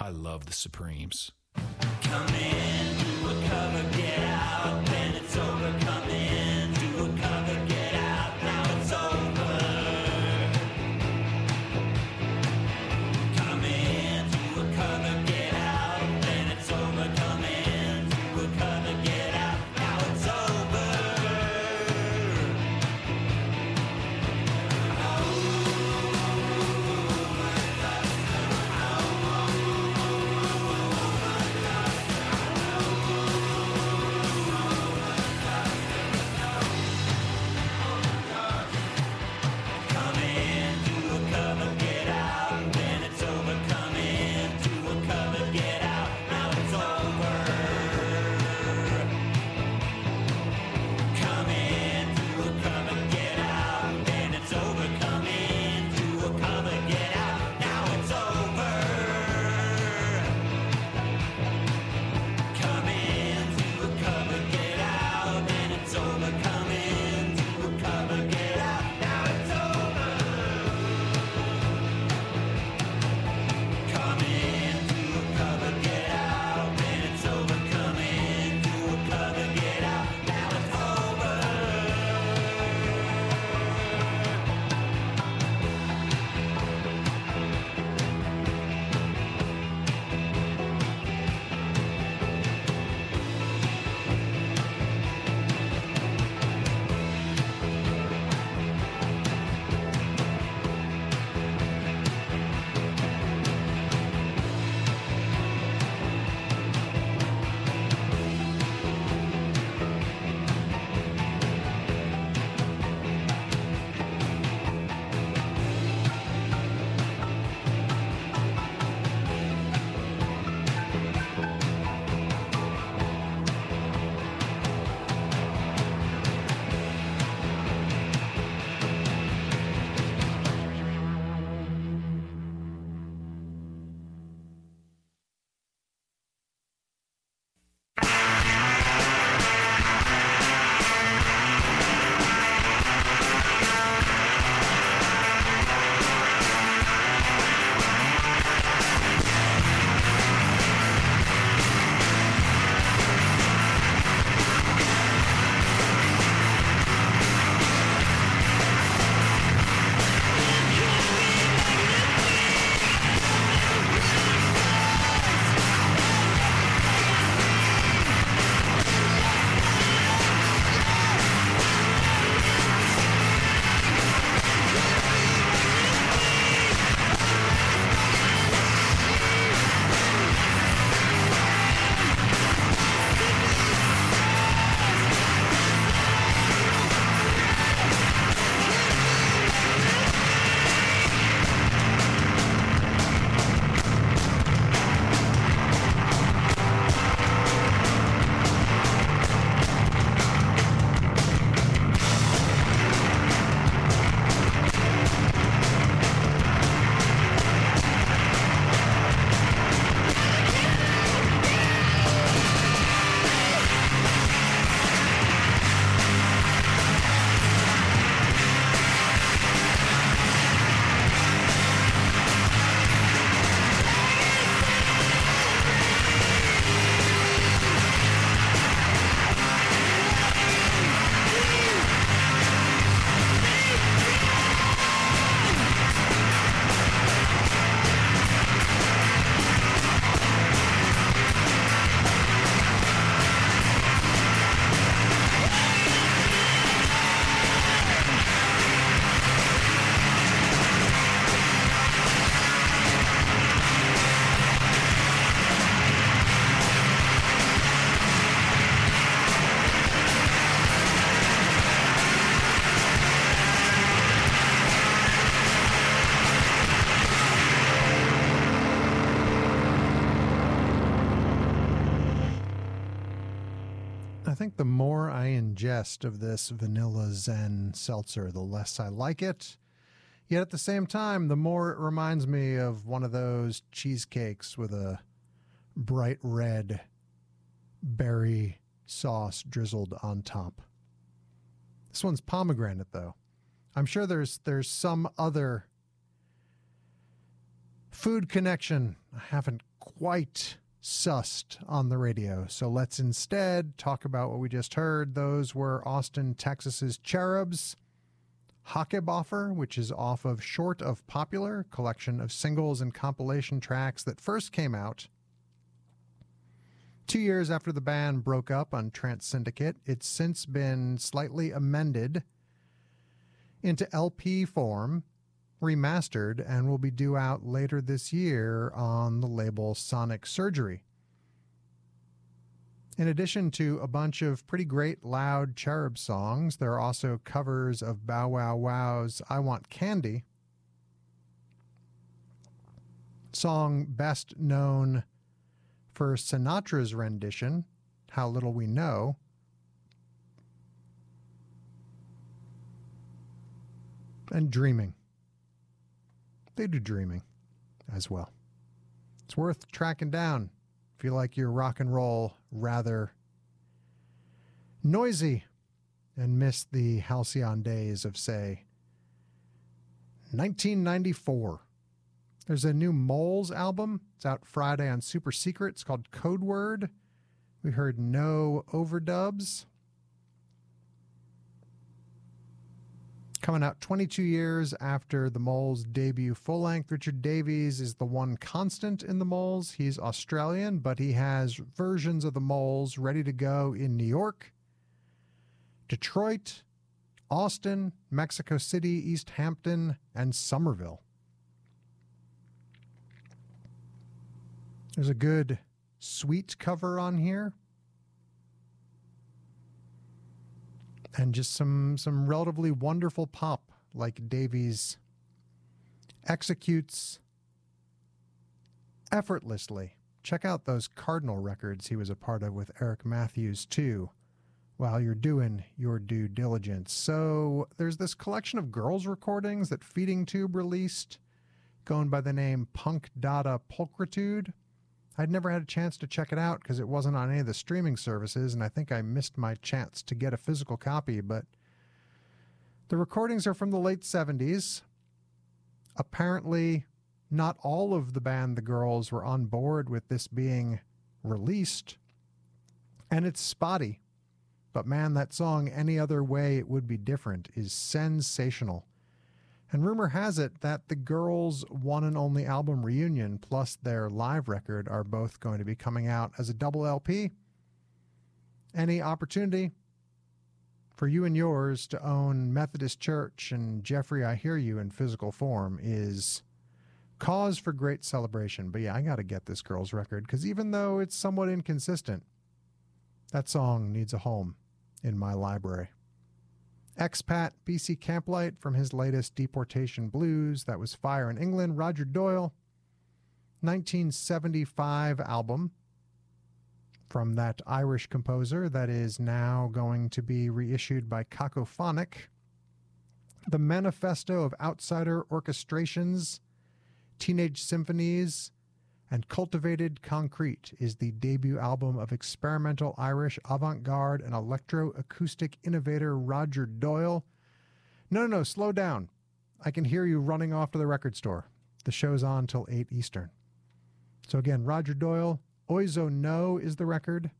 I love the Supremes.
Come in,
think the more I ingest of this vanilla zen seltzer, the less I like it. Yet at the same time, the more it reminds me of one of those cheesecakes with a bright red berry sauce drizzled on top. This one's pomegranate though. I'm sure there's there's some other food connection I haven't quite sussed on the radio. So let's instead talk about what we just heard. Those were Austin, Texas's Cherubs, Hackeboffer, which is off of Short of Popular, collection of singles and compilation tracks that first came out two years after the band broke up on Trance Syndicate. It's since been slightly amended into LP form, remastered, and will be due out later this year on the label Sonic Surgery. In addition to a bunch of pretty great loud cherub songs, there are also covers of Bow Wow Wow's I Want Candy. Song best known for Sinatra's rendition, How Little We Know. And Dreaming. They do Dreaming as well. It's worth tracking down if you like your rock and roll rather noisy and miss the halcyon days of, say, 1994. There's a new Moles album. It's out Friday on Super Secret. It's called Code Word. We heard no overdubs. Coming out 22 years after the Moles' debut full length, Richard Davies is the one constant in the Moles. He's Australian, but he has versions of the Moles ready to go in New York, Detroit, Austin, Mexico City, East Hampton, and Somerville. There's a good sweet cover on here. And just some some relatively wonderful pop like Davies executes effortlessly. Check out those Cardinal records he was a part of with Eric Matthews too while you're doing your due diligence. So there's this collection of girls recordings that Feeding Tube released going by the name Punk Dada Pulchritude. I'd never had a chance to check it out because it wasn't on any of the streaming services, and I think I missed my chance to get a physical copy. But the recordings are from the late 70s. Apparently, not all of the band The Girls were on board with this being released, and it's spotty. But man, that song, Any Other Way It Would Be Different, is sensational. And rumor has it that the girls' one and only album reunion plus their live record are both going to be coming out as a double LP. Any opportunity for you and yours to own Methodist Church and Jeffrey I Hear You in physical form is cause for great celebration. But yeah, I got to get this girls' record because even though it's somewhat inconsistent, that song needs a home in my library. Expat BC Camplight from his latest Deportation Blues, that was Fire in England, Roger Doyle, 1975 album from that Irish composer that is now going to be reissued by Cacophonic. The Manifesto of Outsider Orchestrations, Teenage Symphonies, and Cultivated Concrete is the debut album of experimental Irish avant garde and electroacoustic innovator Roger Doyle. No, no, no, slow down. I can hear you running off to the record store. The show's on till 8 Eastern. So again, Roger Doyle, Oizzo No is the record.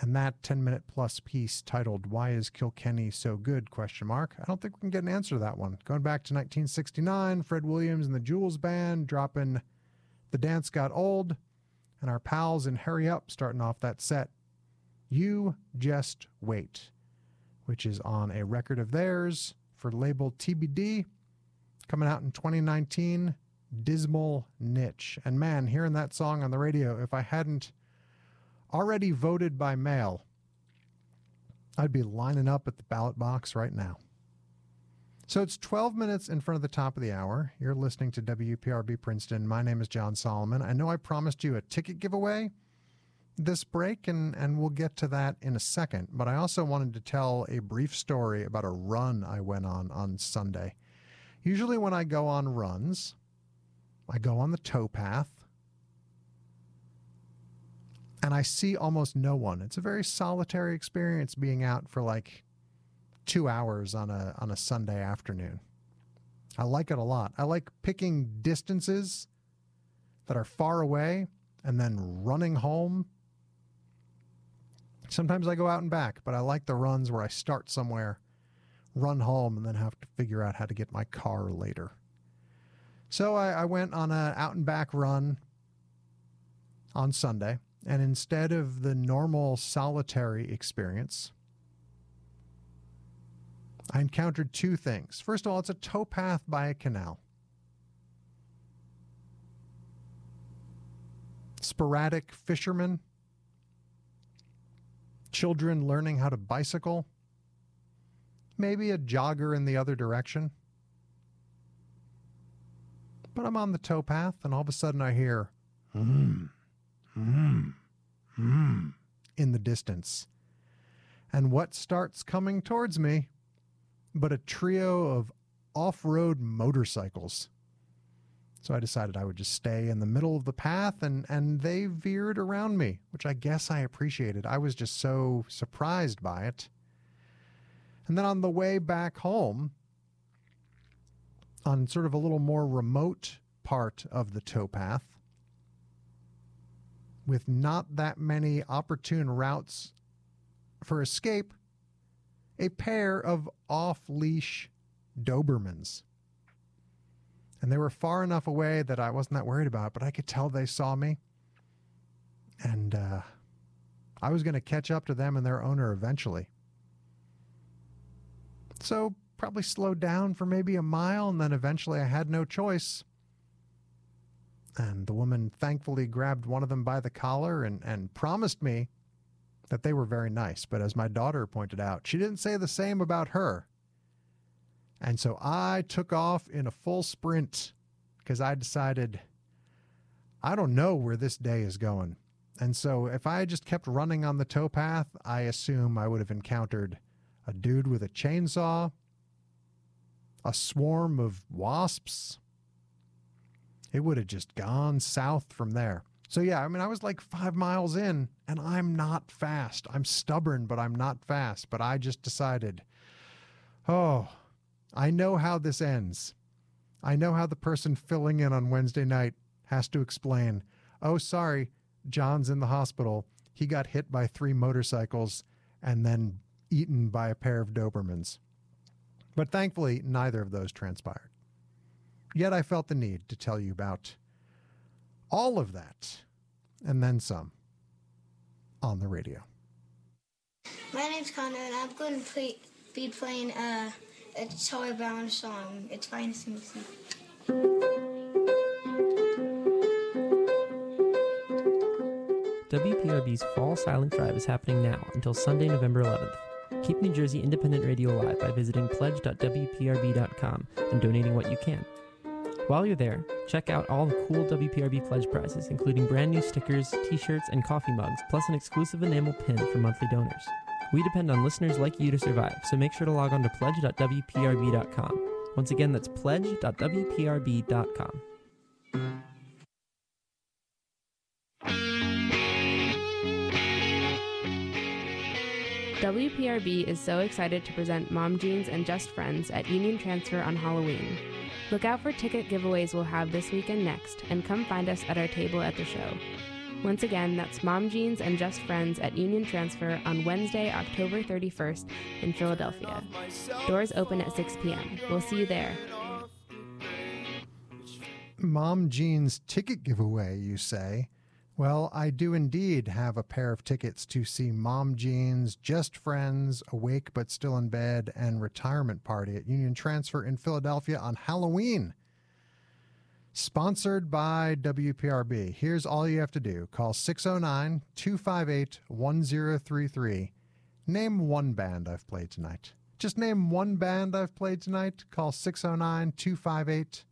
And that 10 minute plus piece titled Why is Kilkenny So Good? question mark. I don't think we can get an answer to that one. Going back to 1969, Fred Williams and the Jewels Band dropping the Dance Got Old, and our pals in Hurry Up starting off that set. You Just Wait, which is on a record of theirs for label TBD, coming out in 2019. Dismal Niche. And man, hearing that song on the radio, if I hadn't already voted by mail, I'd be lining up at the ballot box right now. So it's 12 minutes in front of the top of the hour. You're listening to WPRB Princeton. My name is Jon Solomon. I know I promised you a ticket giveaway this break, and, and we'll get to that in a second. But I also wanted to tell a brief story about a run I went on on Sunday. Usually, when I go on runs, I go on the towpath and I see almost no one. It's a very solitary experience being out for like two hours on a on a Sunday afternoon. I like it a lot. I like picking distances that are far away and then running home. Sometimes I go out and back, but I like the runs where I start somewhere, run home, and then have to figure out how to get my car later. So I, I went on a out and back run on Sunday, and instead of the normal solitary experience, I encountered two things. First of all, it's a towpath by a canal. Sporadic fishermen, children learning how to bicycle, maybe a jogger in the other direction. But I'm on the towpath, and all of a sudden I hear, hmm, hmm, hmm, in the distance. And what starts coming towards me but a trio of off road motorcycles. So I decided I would just stay in the middle of the path and, and they veered around me, which I guess I appreciated. I was just so surprised by it. And then on the way back home, on sort of a little more remote part of the towpath, with not that many opportune routes for escape, a pair of off leash Dobermans. And they were far enough away that I wasn't that worried about but I could tell they saw me. And uh, I was going to catch up to them and their owner eventually. So probably slowed down for maybe a mile, and then eventually I had no choice. And the woman thankfully grabbed one of them by the collar and, and promised me that they were very nice. But as my daughter pointed out, she didn't say the same about her. And so I took off in a full sprint because I decided I don't know where this day is going. And so if I just kept running on the towpath, I assume I would have encountered a dude with a chainsaw, a swarm of wasps. It would have just gone south from there. So yeah, I mean, I was like five miles in, and I'm not fast. I'm stubborn, but I'm not fast. But I just decided, oh, I know how this ends. I know how the person filling in on Wednesday night has to explain, oh, sorry, Jon's in the hospital. He got hit by three motorcycles and then eaten by a pair of Dobermans. But thankfully, neither of those transpired. Yet I felt the need to tell you about all of that and then some on the radio.
My name's Connor, and I'm going to play, be playing uh, a Charlie Brown song. It's fine Finest Music.
WPRB's Fall Silent Drive is happening now until Sunday, November 11th. Keep New Jersey Independent Radio alive by visiting pledge.wprb.com and donating what you can. While you're there, check out all the cool WPRB pledge prizes, including brand new stickers, t shirts, and coffee mugs, plus an exclusive enamel pin for monthly donors. We depend on listeners like you to survive, so make sure to log on to pledge.wprb.com. Once again, that's pledge.wprb.com.
WPRB is so excited to present Mom Jeans and Just Friends at Union Transfer on Halloween. Look out for ticket giveaways we'll have this week and next, and come find us at our table at the show. Once again, that's Mom Jeans and Just Friends at Union Transfer on Wednesday, October 31st in Philadelphia. Doors open at 6 p.m. We'll see you there.
Mom Jean's ticket giveaway, you say? Well, I do indeed have a pair of tickets to see Mom Jeans Just Friends, Awake But Still in Bed, and Retirement Party at Union Transfer in Philadelphia on Halloween. Sponsored by WPRB. Here's all you have to do call 609 258 1033. Name one band I've played tonight. Just name one band I've played tonight. Call 609 258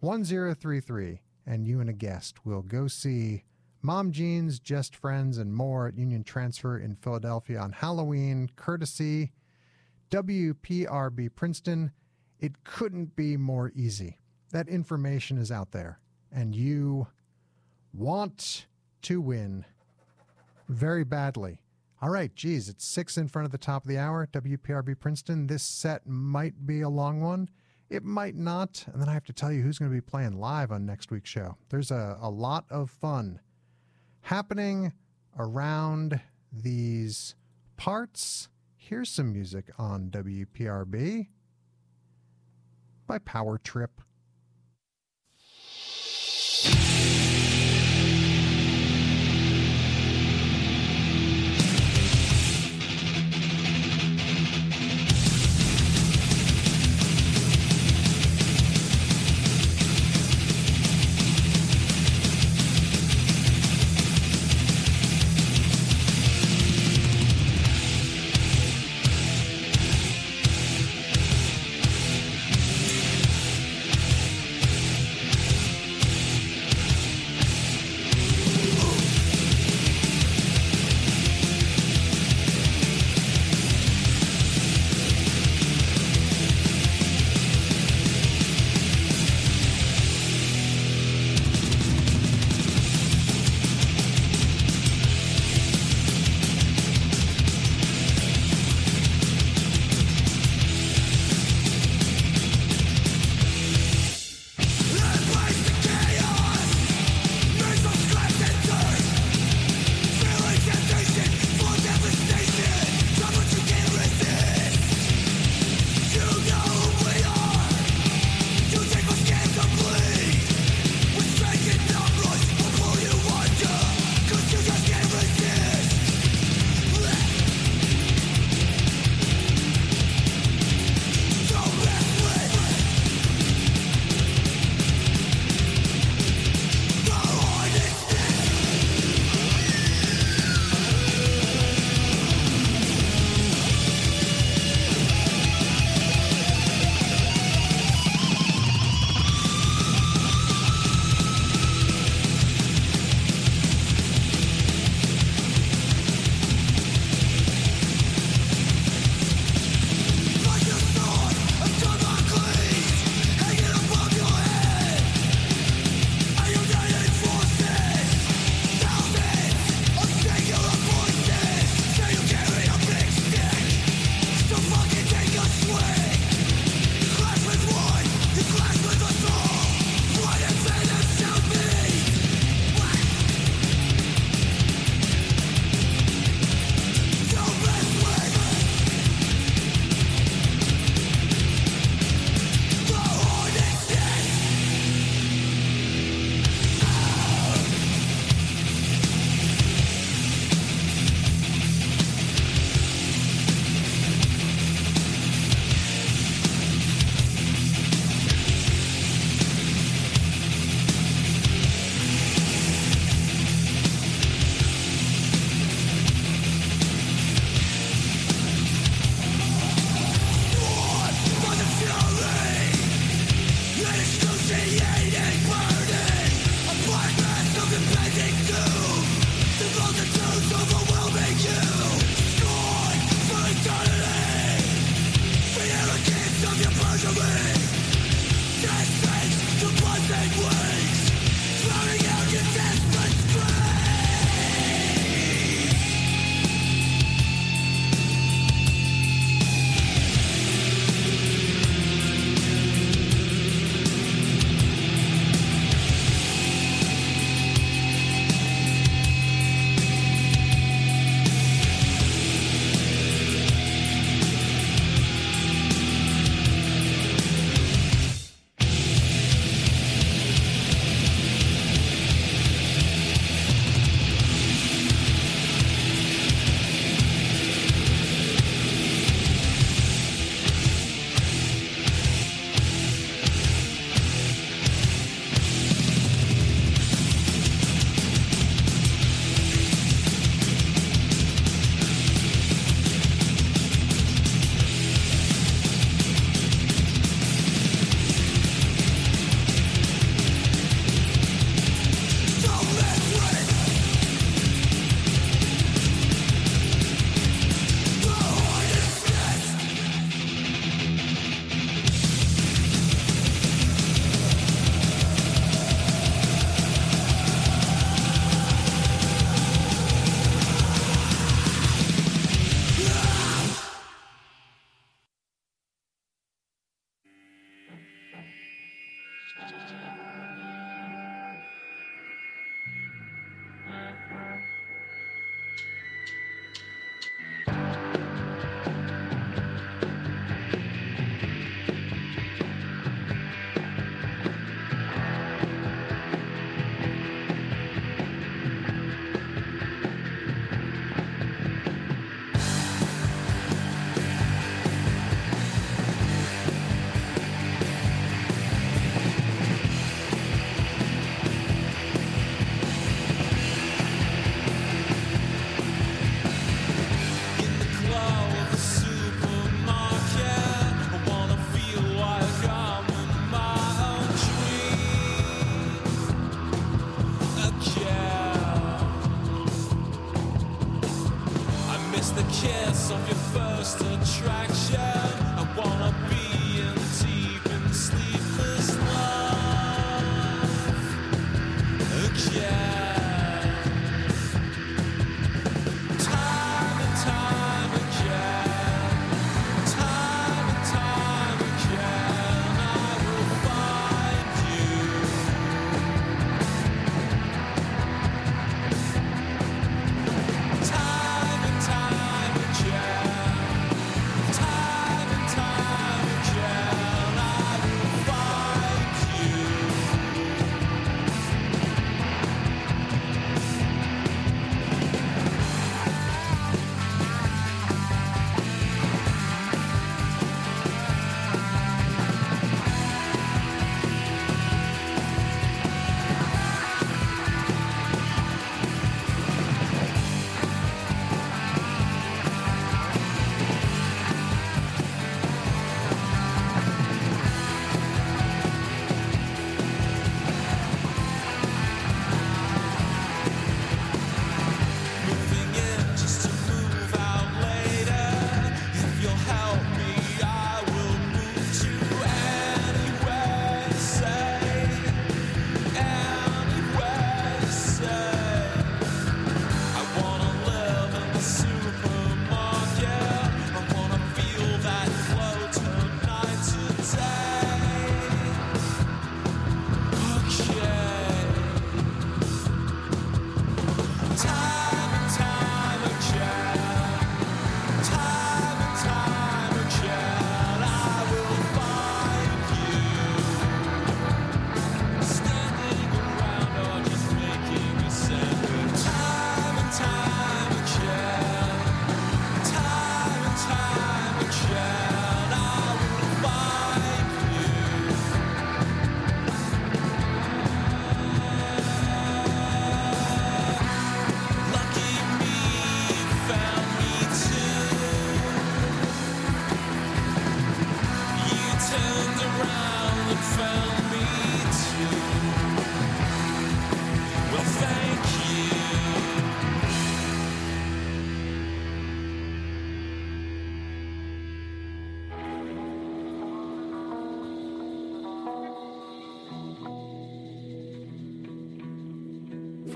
1033, and you and a guest will go see Mom Jeans, Just Friends, and more at Union Transfer in Philadelphia on Halloween, courtesy WPRB Princeton. It couldn't be more easy. That information is out there, and you want to win very badly. All right, geez, it's six in front of the top of the hour. WPRB Princeton. This set might be a long one. It might not. And then I have to tell you who's going to be playing live on next week's show. There's a, a lot of fun happening around these parts. Here's some music on WPRB by Power Trip.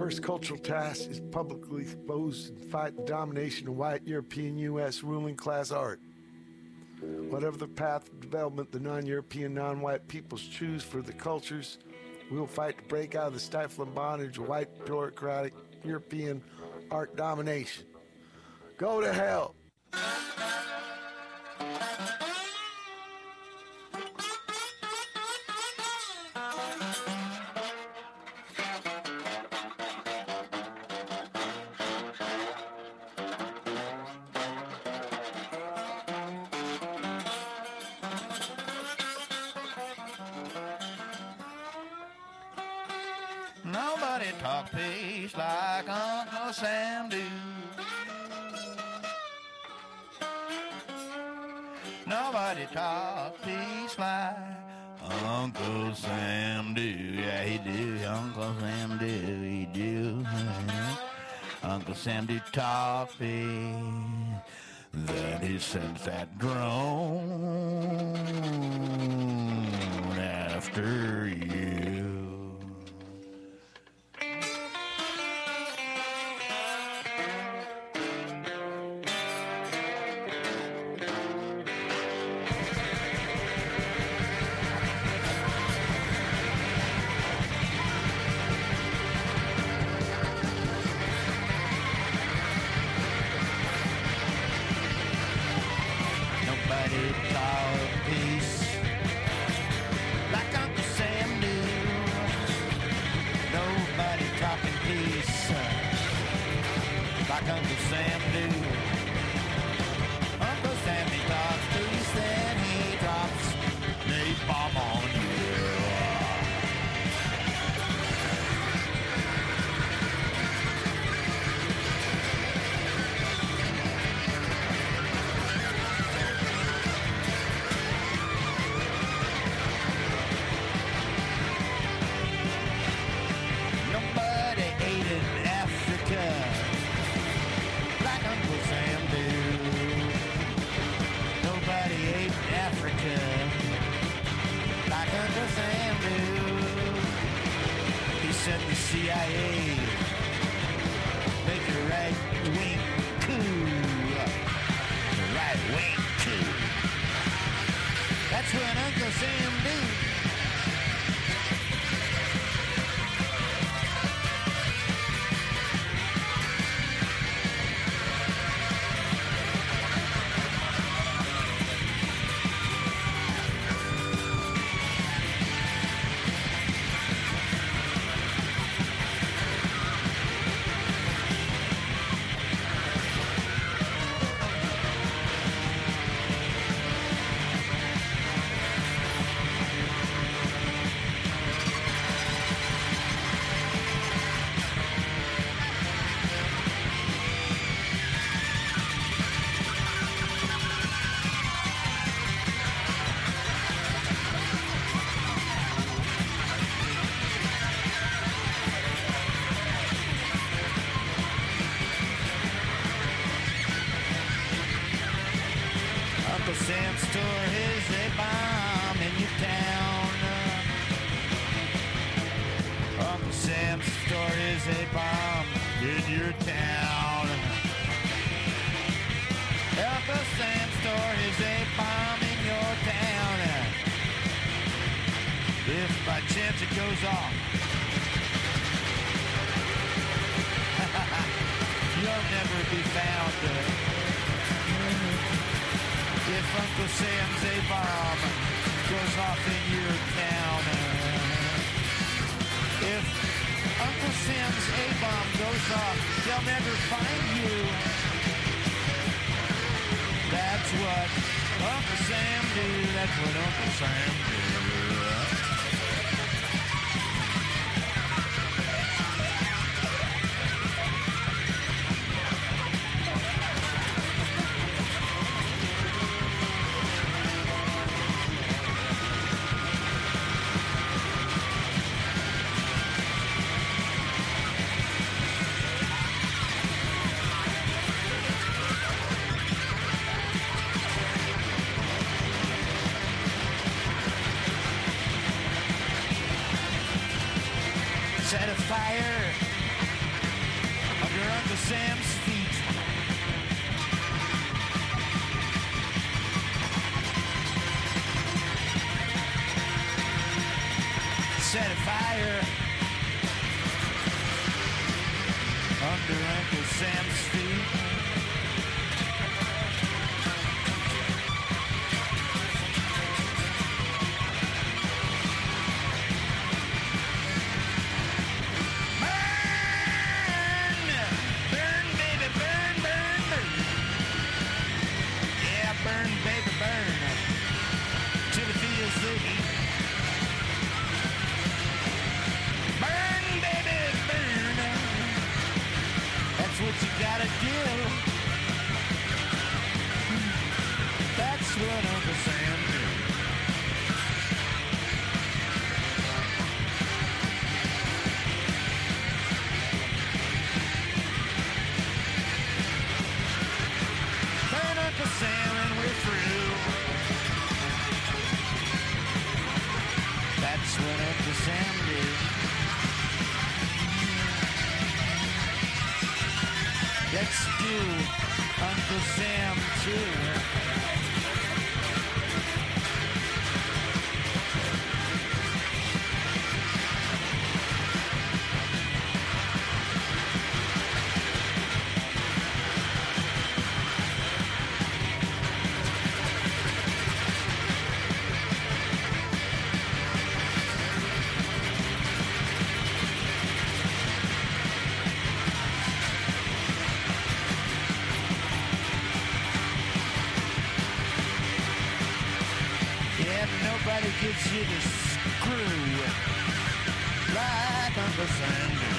first
cultural task is publicly expose and fight the domination of white European U.S. ruling class art. Whatever the path of development the non European, non white peoples choose for the cultures, we'll fight to break out of the stifling bondage of white bureaucratic European art domination. Go to hell!
Top, please fly. Uncle Sam do, yeah he do. Uncle Sam do, he do. Uncle Sam do toffee. Then he sends that drone after you. You the screw like did.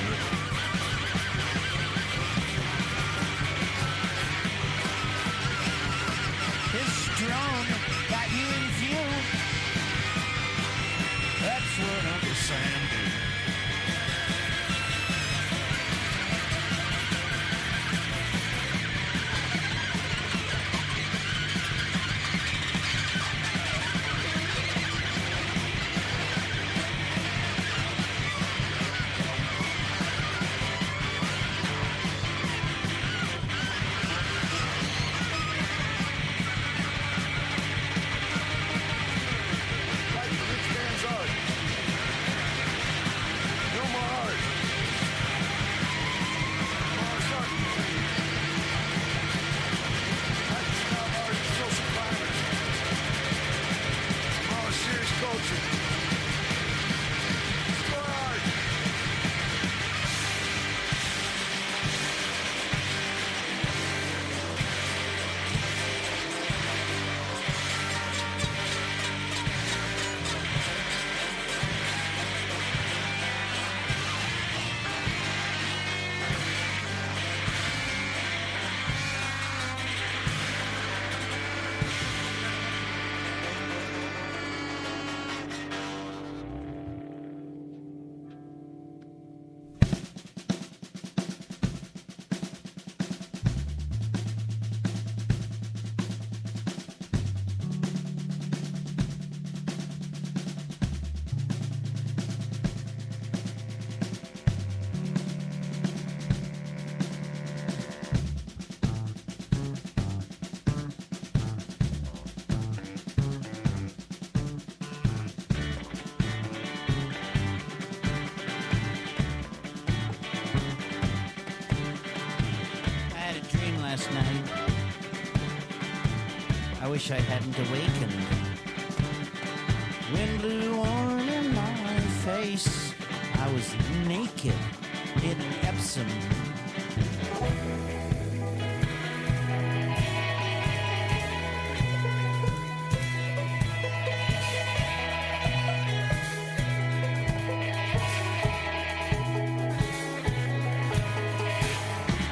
Wish I hadn't awakened. Wind blew warm in my face. I was naked in Epsom.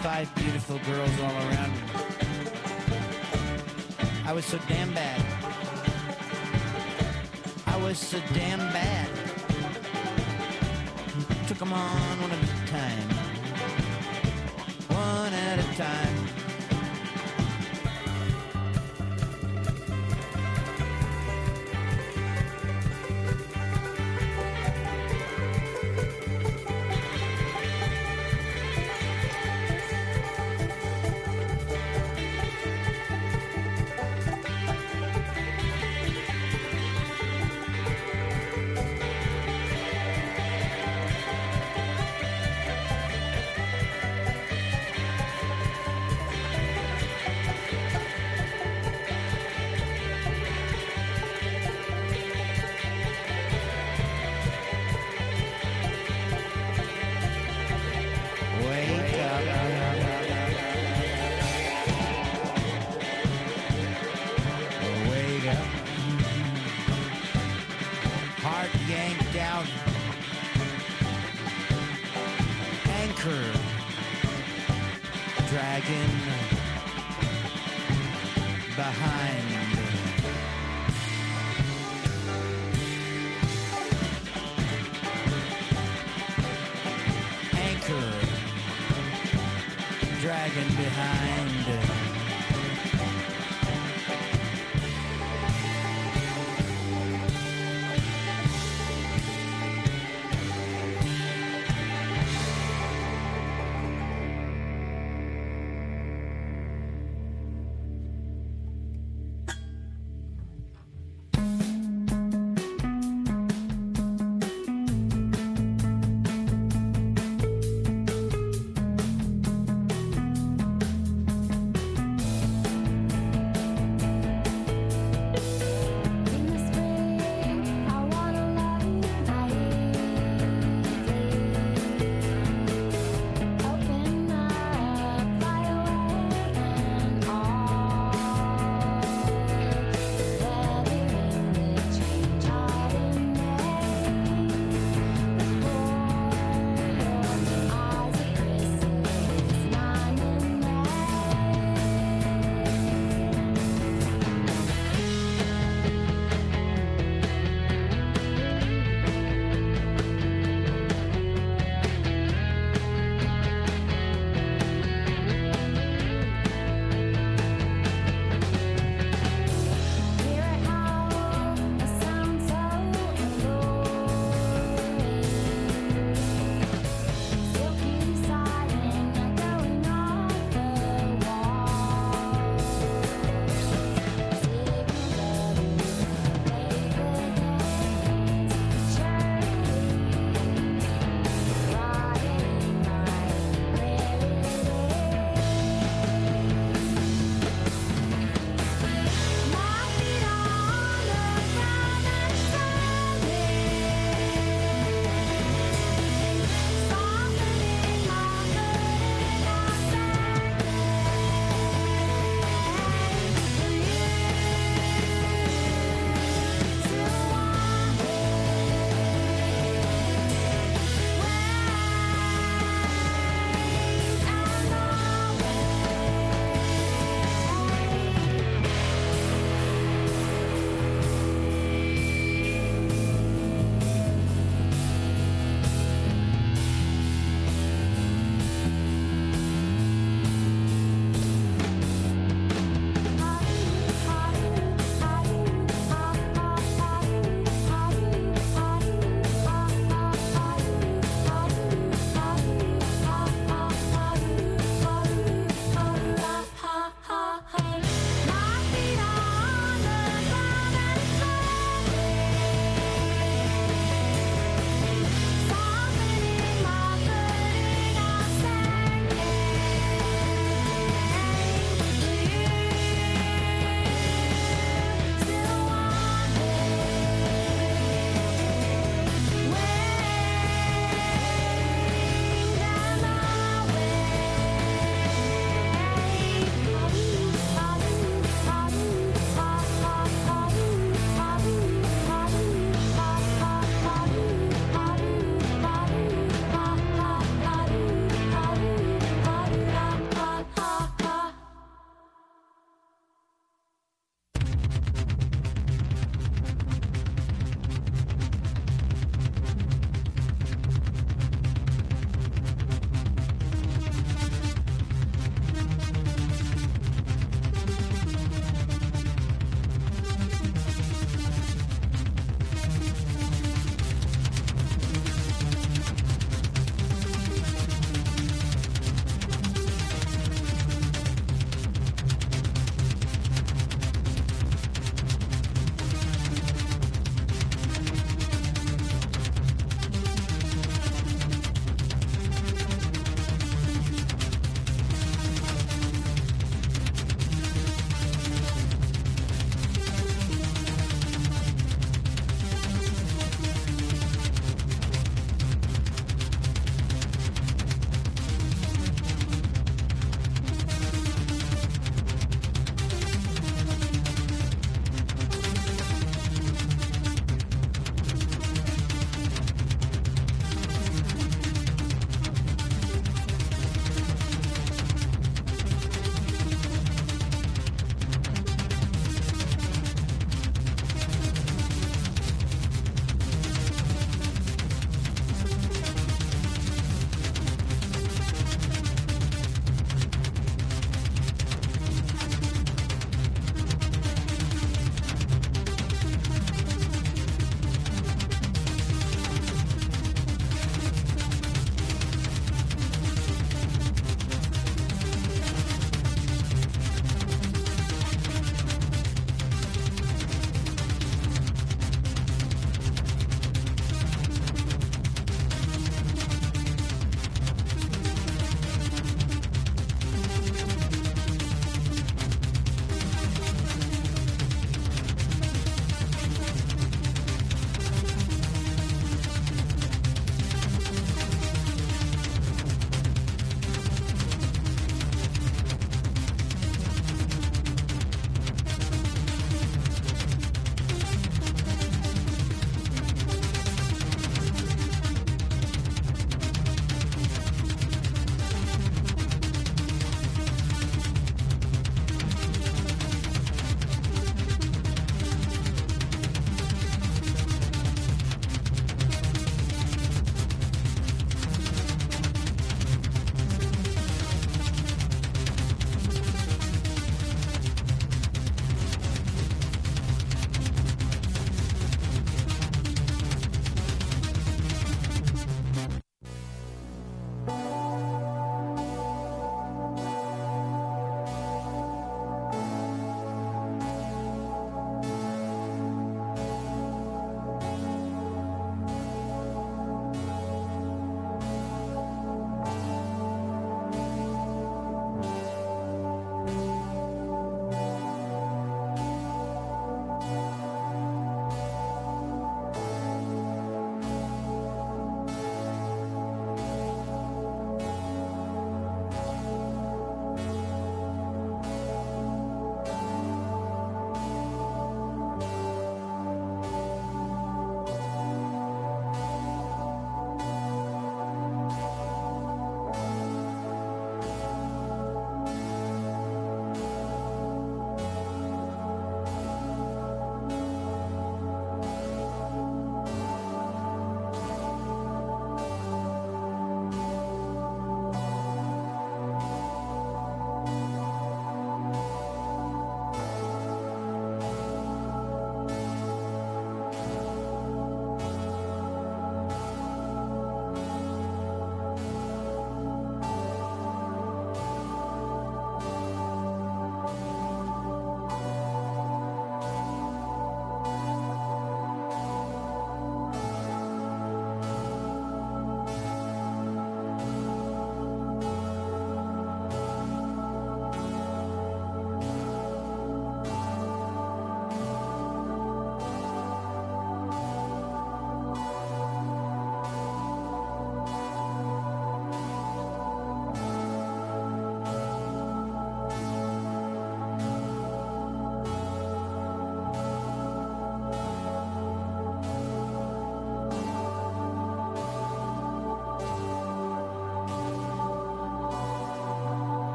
Five beautiful girls all around was so damn bad. I was so damn bad. Took 'em on one at a time.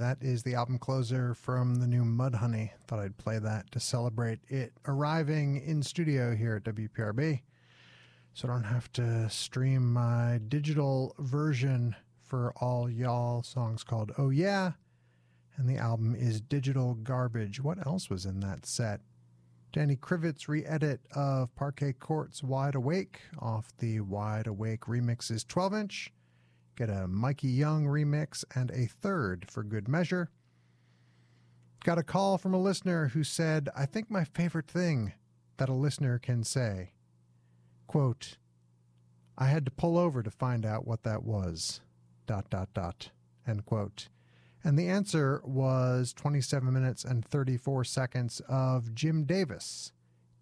That is the album closer from the new Mudhoney. Thought I'd play that to celebrate it arriving in studio here at WPRB. So I don't have to stream my digital version for all y'all songs called Oh Yeah. And the album is Digital Garbage. What else was in that set? Danny Krivit re edit of Parquet Courts' Wide Awake off the Wide Awake remixes 12 inch. Get a Mikey Young remix and a third for good measure. Got a call from a listener who said, I think my favorite thing that a listener can say. Quote, I had to pull over to find out what that was. Dot, dot, dot. End quote. And the answer was 27 minutes and 34 seconds of Jim Davis,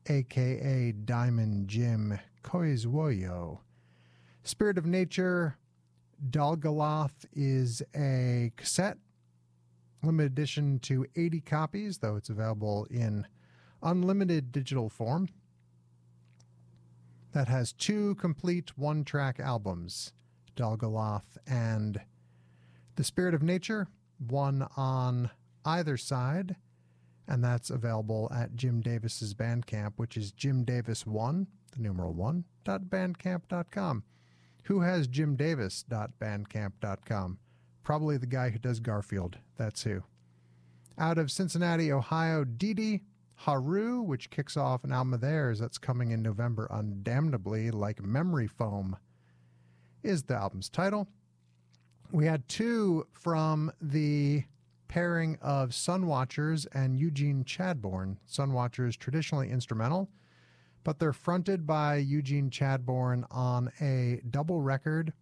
aka Diamond Jim Koizwoyo. Spirit of Nature, Dalgaloth is a cassette, limited edition to 80 copies, though it's available in unlimited digital form. That has two complete one track albums, Dalgaloth and The Spirit of Nature, one on either side, and that's available at Jim Davis's Bandcamp, which is Jim Davis one, the numeral one, dot bandcamp.com. Who has Jim Davis dot bandcamp.com? Probably the guy who does Garfield. That's who. Out of Cincinnati, Ohio, Didi Haru, which kicks off an album of theirs that's coming in November undamnably, like Memory Foam, is the album's title. We had two from the pairing of Sunwatchers and Eugene Chadbourne. Sunwatchers traditionally instrumental, but they're fronted by Eugene Chadbourne on a double record,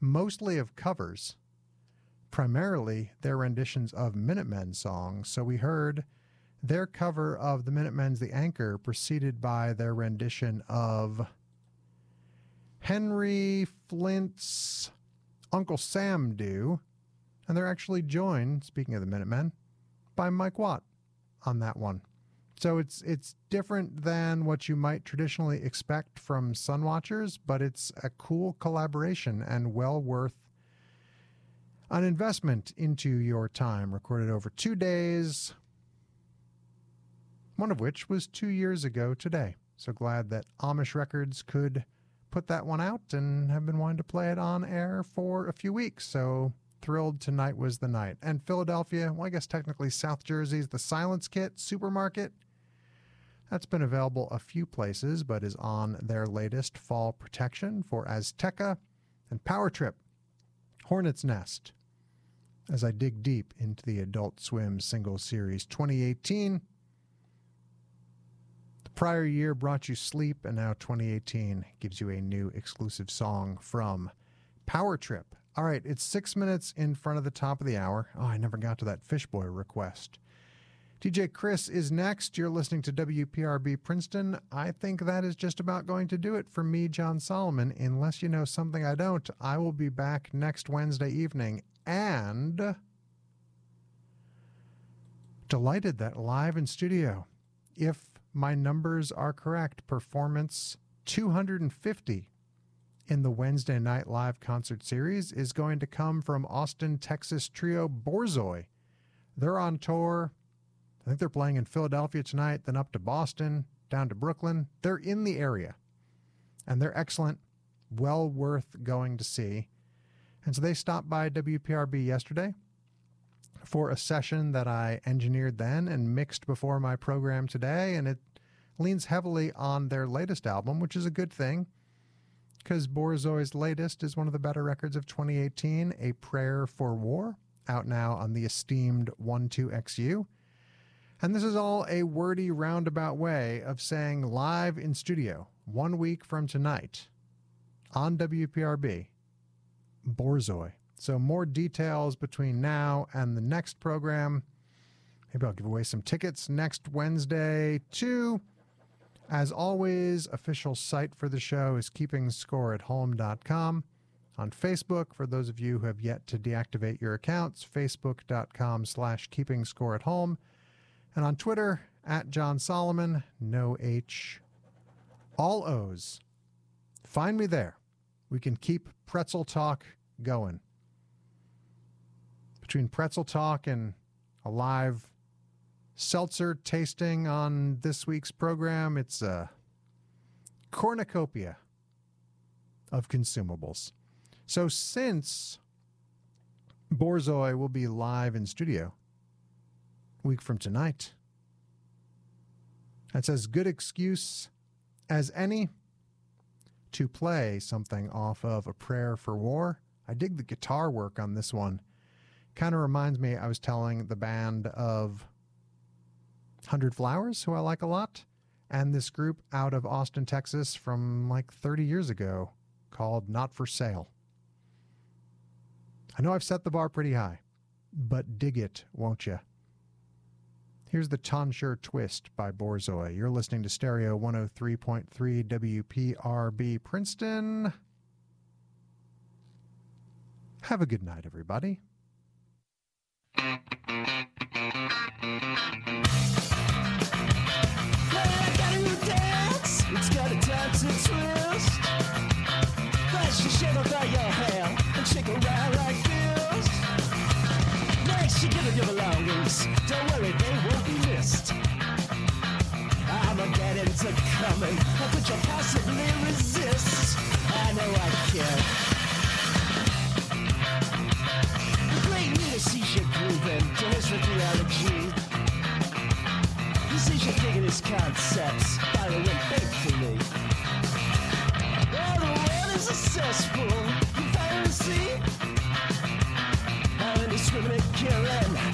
mostly of covers, primarily their renditions of Minutemen songs. So we heard their cover of the Minutemen's The Anchor, preceded by their rendition of Henry Flynt's Uncle Sam do. And they're actually joined, speaking of the Minutemen, by Mike Watt on that one. So it's it's different than what you might traditionally expect from Sunwatchers, but it's a cool collaboration and well worth an investment into your time. Recorded over two days, one of which was two years ago today. So glad that Amish Records could put that one out and have been wanting to play it on air for a few weeks. So thrilled tonight was the night. And Philadelphia, well, I guess technically South Jersey's The Silence Kit Supermarket. That's been available a few places, but is on their latest fall protection for Azteca and Power Trip, Hornet's Nest. As I dig deep into the Adult Swim Single Series 2018, the prior year brought you sleep, and now 2018 gives you a new exclusive song from Power Trip. All right, it's six minutes in front of the top of the hour. Oh, I never got to that Fishboy request. DJ Chris is next. You're listening to WPRB Princeton. I think that is just about going to do it for me, Jon Solomon. Unless you know something I don't, I will be back next Wednesday evening. And delighted that live in studio, if my numbers are correct, performance 250 in the Wednesday night live concert series is going to come from Austin, Texas trio Borzoi. They're on tour. I think they're playing in Philadelphia tonight, then up to Boston, down to Brooklyn. They're in the area and they're excellent, well worth going to see. And so they stopped by WPRB yesterday for a session that I engineered then and mixed before my program today. And it leans heavily on their latest album, which is a good thing because Borzoi's latest is one of the better records of 2018, A Prayer for War, out now on the esteemed 12XU. And this is all a wordy roundabout way of saying live in studio, one week from tonight, on WPRB, Borzoi. So, more details between now and the next program. Maybe I'll give away some tickets next Wednesday, too. As always, official site for the show is keepingscoreathome.com. On Facebook, for those of you who have yet to deactivate your accounts, facebook.com slash keepingscoreathome. And on Twitter, at Jon Solomon, no H, all O's. Find me there. We can keep pretzel talk going. between pretzel talk and a live seltzer tasting on this week's program, it's a cornucopia of consumables. So since Borzoi will be live in studio week from tonight, that's as good excuse as any to play something off of A Prayer for War. I dig the guitar work on this one. Kind of reminds me, I was telling the band of Hundred Flowers, who I like a lot, and this group out of Austin, Texas from like 30 years ago called Not for Sale. I know I've set the bar pretty high, but dig it, won't you? Here's the Tonsure Twist by Borzoi. You're listening to Stereo 103.3 WPRB Princeton. Have a good night, everybody.
Don't worry, they won't be missed. Armageddon's a coming, but you'll possibly resist. I know I can. The great leader sees you grooving to his theology. He sees you digging his concepts, following faithfully. All the world is a cesspool, you finally see. How indiscriminate killing